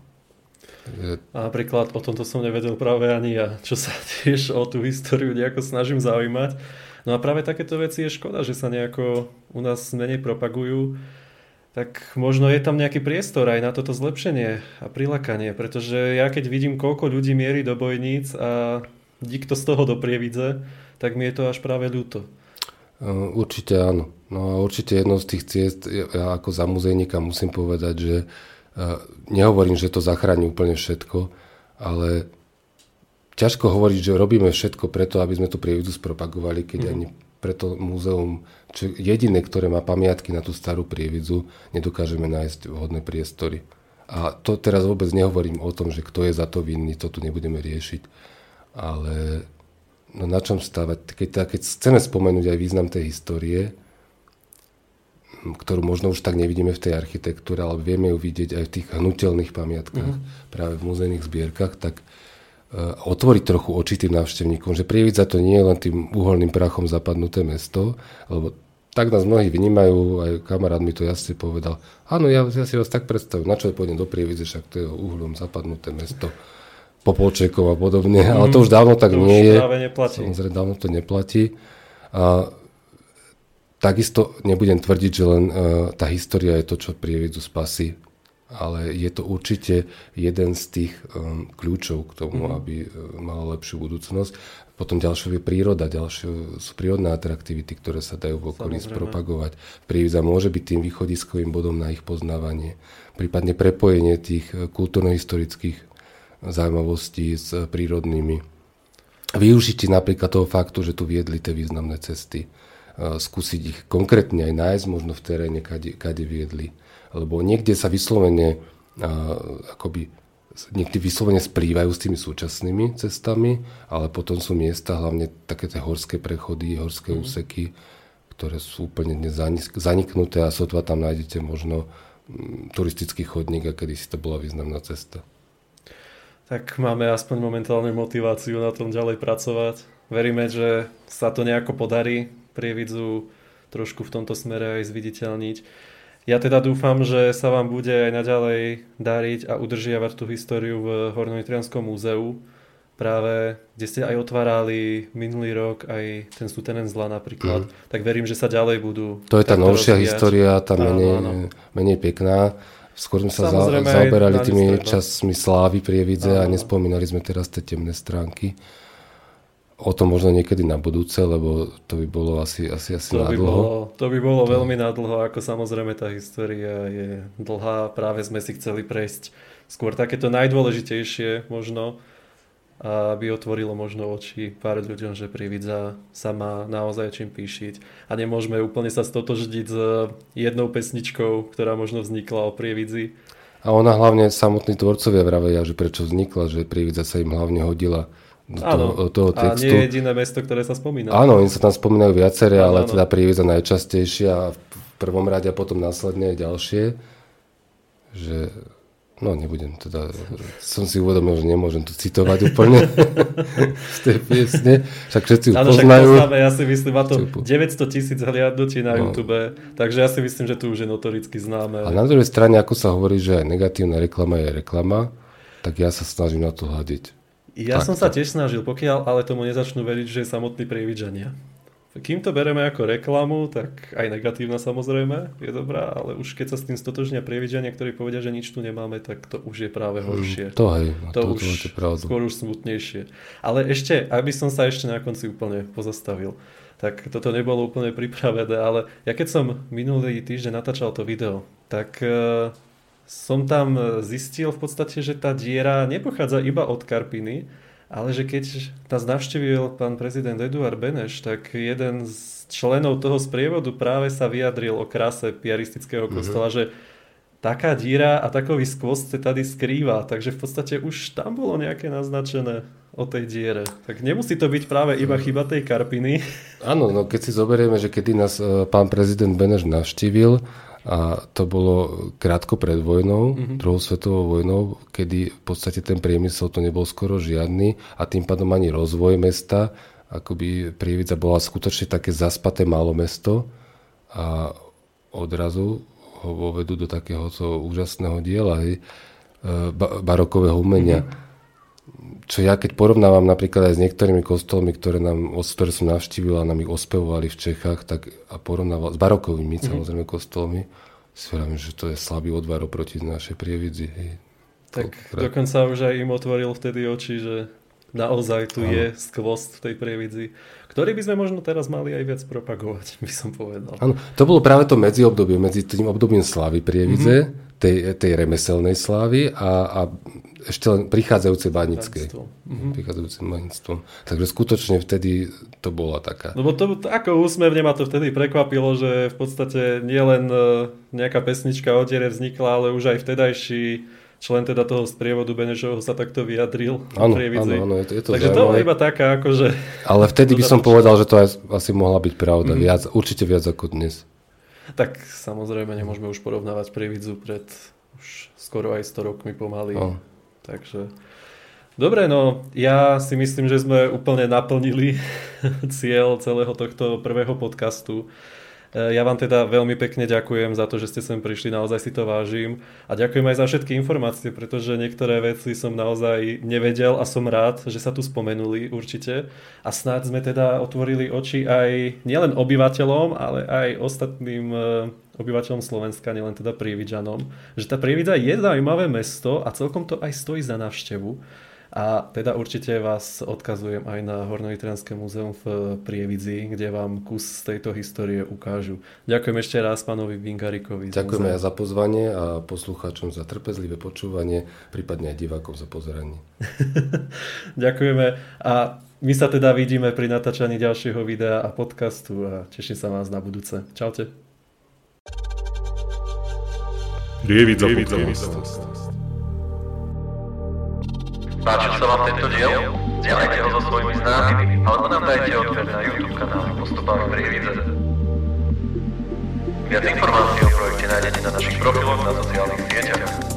A napríklad o tomto som nevedel práve ani ja, čo sa tiež o tú históriu nejako snažím zaujímať. No a práve takéto veci je škoda, že sa nejako u nás menej propagujú tak možno je tam nejaký priestor aj na toto zlepšenie a prilakanie, pretože ja keď vidím, koľko ľudí mierí do bojníc a nikto z toho do prievidze, tak mi je to až práve ľúto. Určite áno. No a určite jednou z tých ciest, ja ako za muzejníka musím povedať, že nehovorím, že to zachráni úplne všetko, ale ťažko hovoriť, že robíme všetko preto, aby sme tú prievidzu spropagovali, keď mm. ani preto múzeum, čo jediné, ktoré má pamiatky na tú starú prievidzu, nedokážeme nájsť vhodné priestory. A to teraz vôbec nehovorím o tom, že kto je za to vinný, to tu nebudeme riešiť. Ale no na čom stavať? Keď, keď chceme spomenúť aj význam tej histórie, ktorú možno už tak nevidíme v tej architektúre, ale vieme ju vidieť aj v tých hnutelných pamiatkách, mm-hmm. práve v muzejných zbierkach, tak otvoriť trochu oči tým návštevníkom, že Prievidza to nie je len tým uholným prachom zapadnuté mesto, lebo tak nás mnohí vnímajú, aj kamarát mi to jasne povedal. Áno, ja, ja si vás tak predstavím, na čo pôjdem do Prievidze, však to je uhlom zapadnuté mesto. Popolčekov a podobne, mm, ale to už dávno tak to nie je. Neplatí. Samozrejme, dávno to neplatí. A takisto nebudem tvrdiť, že len uh, tá história je to, čo Prievidzu spasí ale je to určite jeden z tých um, kľúčov k tomu, mm. aby uh, mala lepšiu budúcnosť. Potom ďalšou je príroda, ďalšie sú prírodné atraktivity, ktoré sa dajú v okolí spropagovať. Príroda môže byť tým východiskovým bodom na ich poznávanie. Prípadne prepojenie tých uh, kultúrno-historických zaujímavostí s uh, prírodnými. Využitie napríklad toho faktu, že tu viedli tie významné cesty. Uh, skúsiť ich konkrétne aj nájsť možno v teréne, kade, kade viedli lebo niekde sa vyslovene akoby niekde vyslovene splývajú s tými súčasnými cestami, ale potom sú miesta, hlavne také tie horské prechody, horské mm. úseky, ktoré sú úplne dnes zaniknuté a sotva tam nájdete možno mm, turistický chodník a kedy si to bola významná cesta. Tak máme aspoň momentálne motiváciu na tom ďalej pracovať. Veríme, že sa to nejako podarí prievidzu trošku v tomto smere aj zviditeľniť. Ja teda dúfam, že sa vám bude aj naďalej dariť a udržiavať tú históriu v Hornovitrianskom múzeu, práve kde ste aj otvárali minulý rok aj ten sútenen zla napríklad, mm. tak verím, že sa ďalej budú... To je tá novšia rozvíjať. história, tá menej, áno, áno. menej pekná. Skôr sme sa za, zaoberali tými časmi slávy prievidze áno. a nespomínali sme teraz tie temné stránky o tom možno niekedy na budúce, lebo to by bolo asi, asi, asi to nadlho. By bolo, to by bolo to... veľmi nadlho, ako samozrejme tá história je dlhá. Práve sme si chceli prejsť skôr takéto najdôležitejšie možno, aby otvorilo možno oči pár ľuďom, že Prividza sa má naozaj čím píšiť. A nemôžeme úplne sa stotoždiť s jednou pesničkou, ktorá možno vznikla o Prievidzi. A ona hlavne, samotní tvorcovia vravia, že prečo vznikla, že Prievidza sa im hlavne hodila áno, toho, textu. A nie je jediné mesto, ktoré sa spomína. Áno, oni sa tam spomínajú viaceré, áno, ale áno. teda Prievidza najčastejšie a v prvom rade a potom následne aj ďalšie. Že, no nebudem teda, som si uvedomil, že nemôžem to citovať úplne z tej piesne, však všetci ju áno, poznajú. Však ja si myslím, má to 900 tisíc hliadnutí na no. YouTube, takže ja si myslím, že to už je notoricky známe. A na druhej strane, ako sa hovorí, že aj negatívna reklama je reklama, tak ja sa snažím na to hľadiť. Ja tak, som sa tiež snažil, pokiaľ ale tomu nezačnú veriť, že je samotný prievidžania. Kým to bereme ako reklamu, tak aj negatívna samozrejme je dobrá, ale už keď sa s tým stotožnia prievidžania, ktorí povedia, že nič tu nemáme, tak to už je práve horšie. Mm, to hej, to, to už to pravdu. skôr už smutnejšie. Ale ešte, aby som sa ešte na konci úplne pozastavil, tak toto nebolo úplne pripravené, ale ja keď som minulý týždeň natáčal to video, tak uh, som tam e, zistil v podstate, že tá diera nepochádza iba od Karpiny, ale že keď nás navštívil pán prezident Eduard Beneš, tak jeden z členov toho sprievodu práve sa vyjadril o kráse piaristického mhm. kostola, mm-hmm. že taká díra a takový skvost sa tady skrýva, takže v podstate už tam bolo nejaké naznačené o tej diere. Tak nemusí to byť práve iba mhm. chyba tej Karpiny. Áno, no keď si zoberieme, že kedy nás e, pán prezident Beneš navštívil, A to bolo krátko pred vojnou, mm-hmm. druhou svetovou vojnou, kedy v podstate ten priemysel to nebol skoro žiadny a tým pádom ani rozvoj mesta. Akoby Prievidza bola skutočne také zaspaté malo mesto a odrazu ho vovedú do takéhoto úžasného diela, hej, e, barokového umenia. Mm-hmm čo ja keď porovnávam napríklad aj s niektorými kostolmi, ktoré, nám, ktoré som navštívil a nám ich ospevovali v Čechách, tak a porovnával s barokovými mm-hmm. samozrejme kostolmi, si hovorím, že to je slabý odvar oproti našej prievidzi. Hej. Tak Krát. dokonca už aj im otvoril vtedy oči, že naozaj tu je skvost v tej prievidzi, ktorý by sme možno teraz mali aj viac propagovať, by som povedal. Áno, to bolo práve to medziobdobie, medzi tým obdobím slávy prievidze, mm-hmm. tej, tej remeselnej slávy a, a ešte len prichádzajúce banické. Mm-hmm. Prichádzajúce banictvom. Takže skutočne vtedy to bola taká... Lebo to, ako úsmevne ma to vtedy prekvapilo, že v podstate nielen e, nejaká pesnička o diere vznikla, ale už aj vtedajší člen teda toho sprievodu Benešovho sa takto vyjadril. Áno, áno, áno, je to, je to Takže zaujímavé. to je iba taká akože... Ale vtedy by som povedal, že to asi mohla byť pravda. Mm. Viac, určite viac ako dnes. Tak samozrejme nemôžeme už porovnávať prievidzu pred už skoro aj 100 rokmi pomaly. Oh. Takže Dobre, no ja si myslím, že sme úplne naplnili cieľ celého tohto prvého podcastu. E, ja vám teda veľmi pekne ďakujem za to, že ste sem prišli, naozaj si to vážim. A ďakujem aj za všetky informácie, pretože niektoré veci som naozaj nevedel a som rád, že sa tu spomenuli určite. A snáď sme teda otvorili oči aj nielen obyvateľom, ale aj ostatným e, obyvateľom Slovenska, nielen teda Prievidžanom, že tá Prievidza je zaujímavé mesto a celkom to aj stojí za návštevu. A teda určite vás odkazujem aj na Hornovitrianské múzeum v Prievidzi, kde vám kus z tejto histórie ukážu. Ďakujem ešte raz pánovi Bingarikovi. Ďakujem aj za pozvanie a poslucháčom za trpezlivé počúvanie, prípadne aj divákom za pozeranie. Ďakujeme a my sa teda vidíme pri natáčaní ďalšieho videa a podcastu a teším sa vás na budúce. Čaute. Rievidza podcast. Páčil sa vám tento diel? Zdieľajte ho so svojimi známymi alebo nám dajte odber na YouTube kanál Postupami Prievidze. Viac informácií o projekte nájdete na našich profiloch na sociálnych sieťach.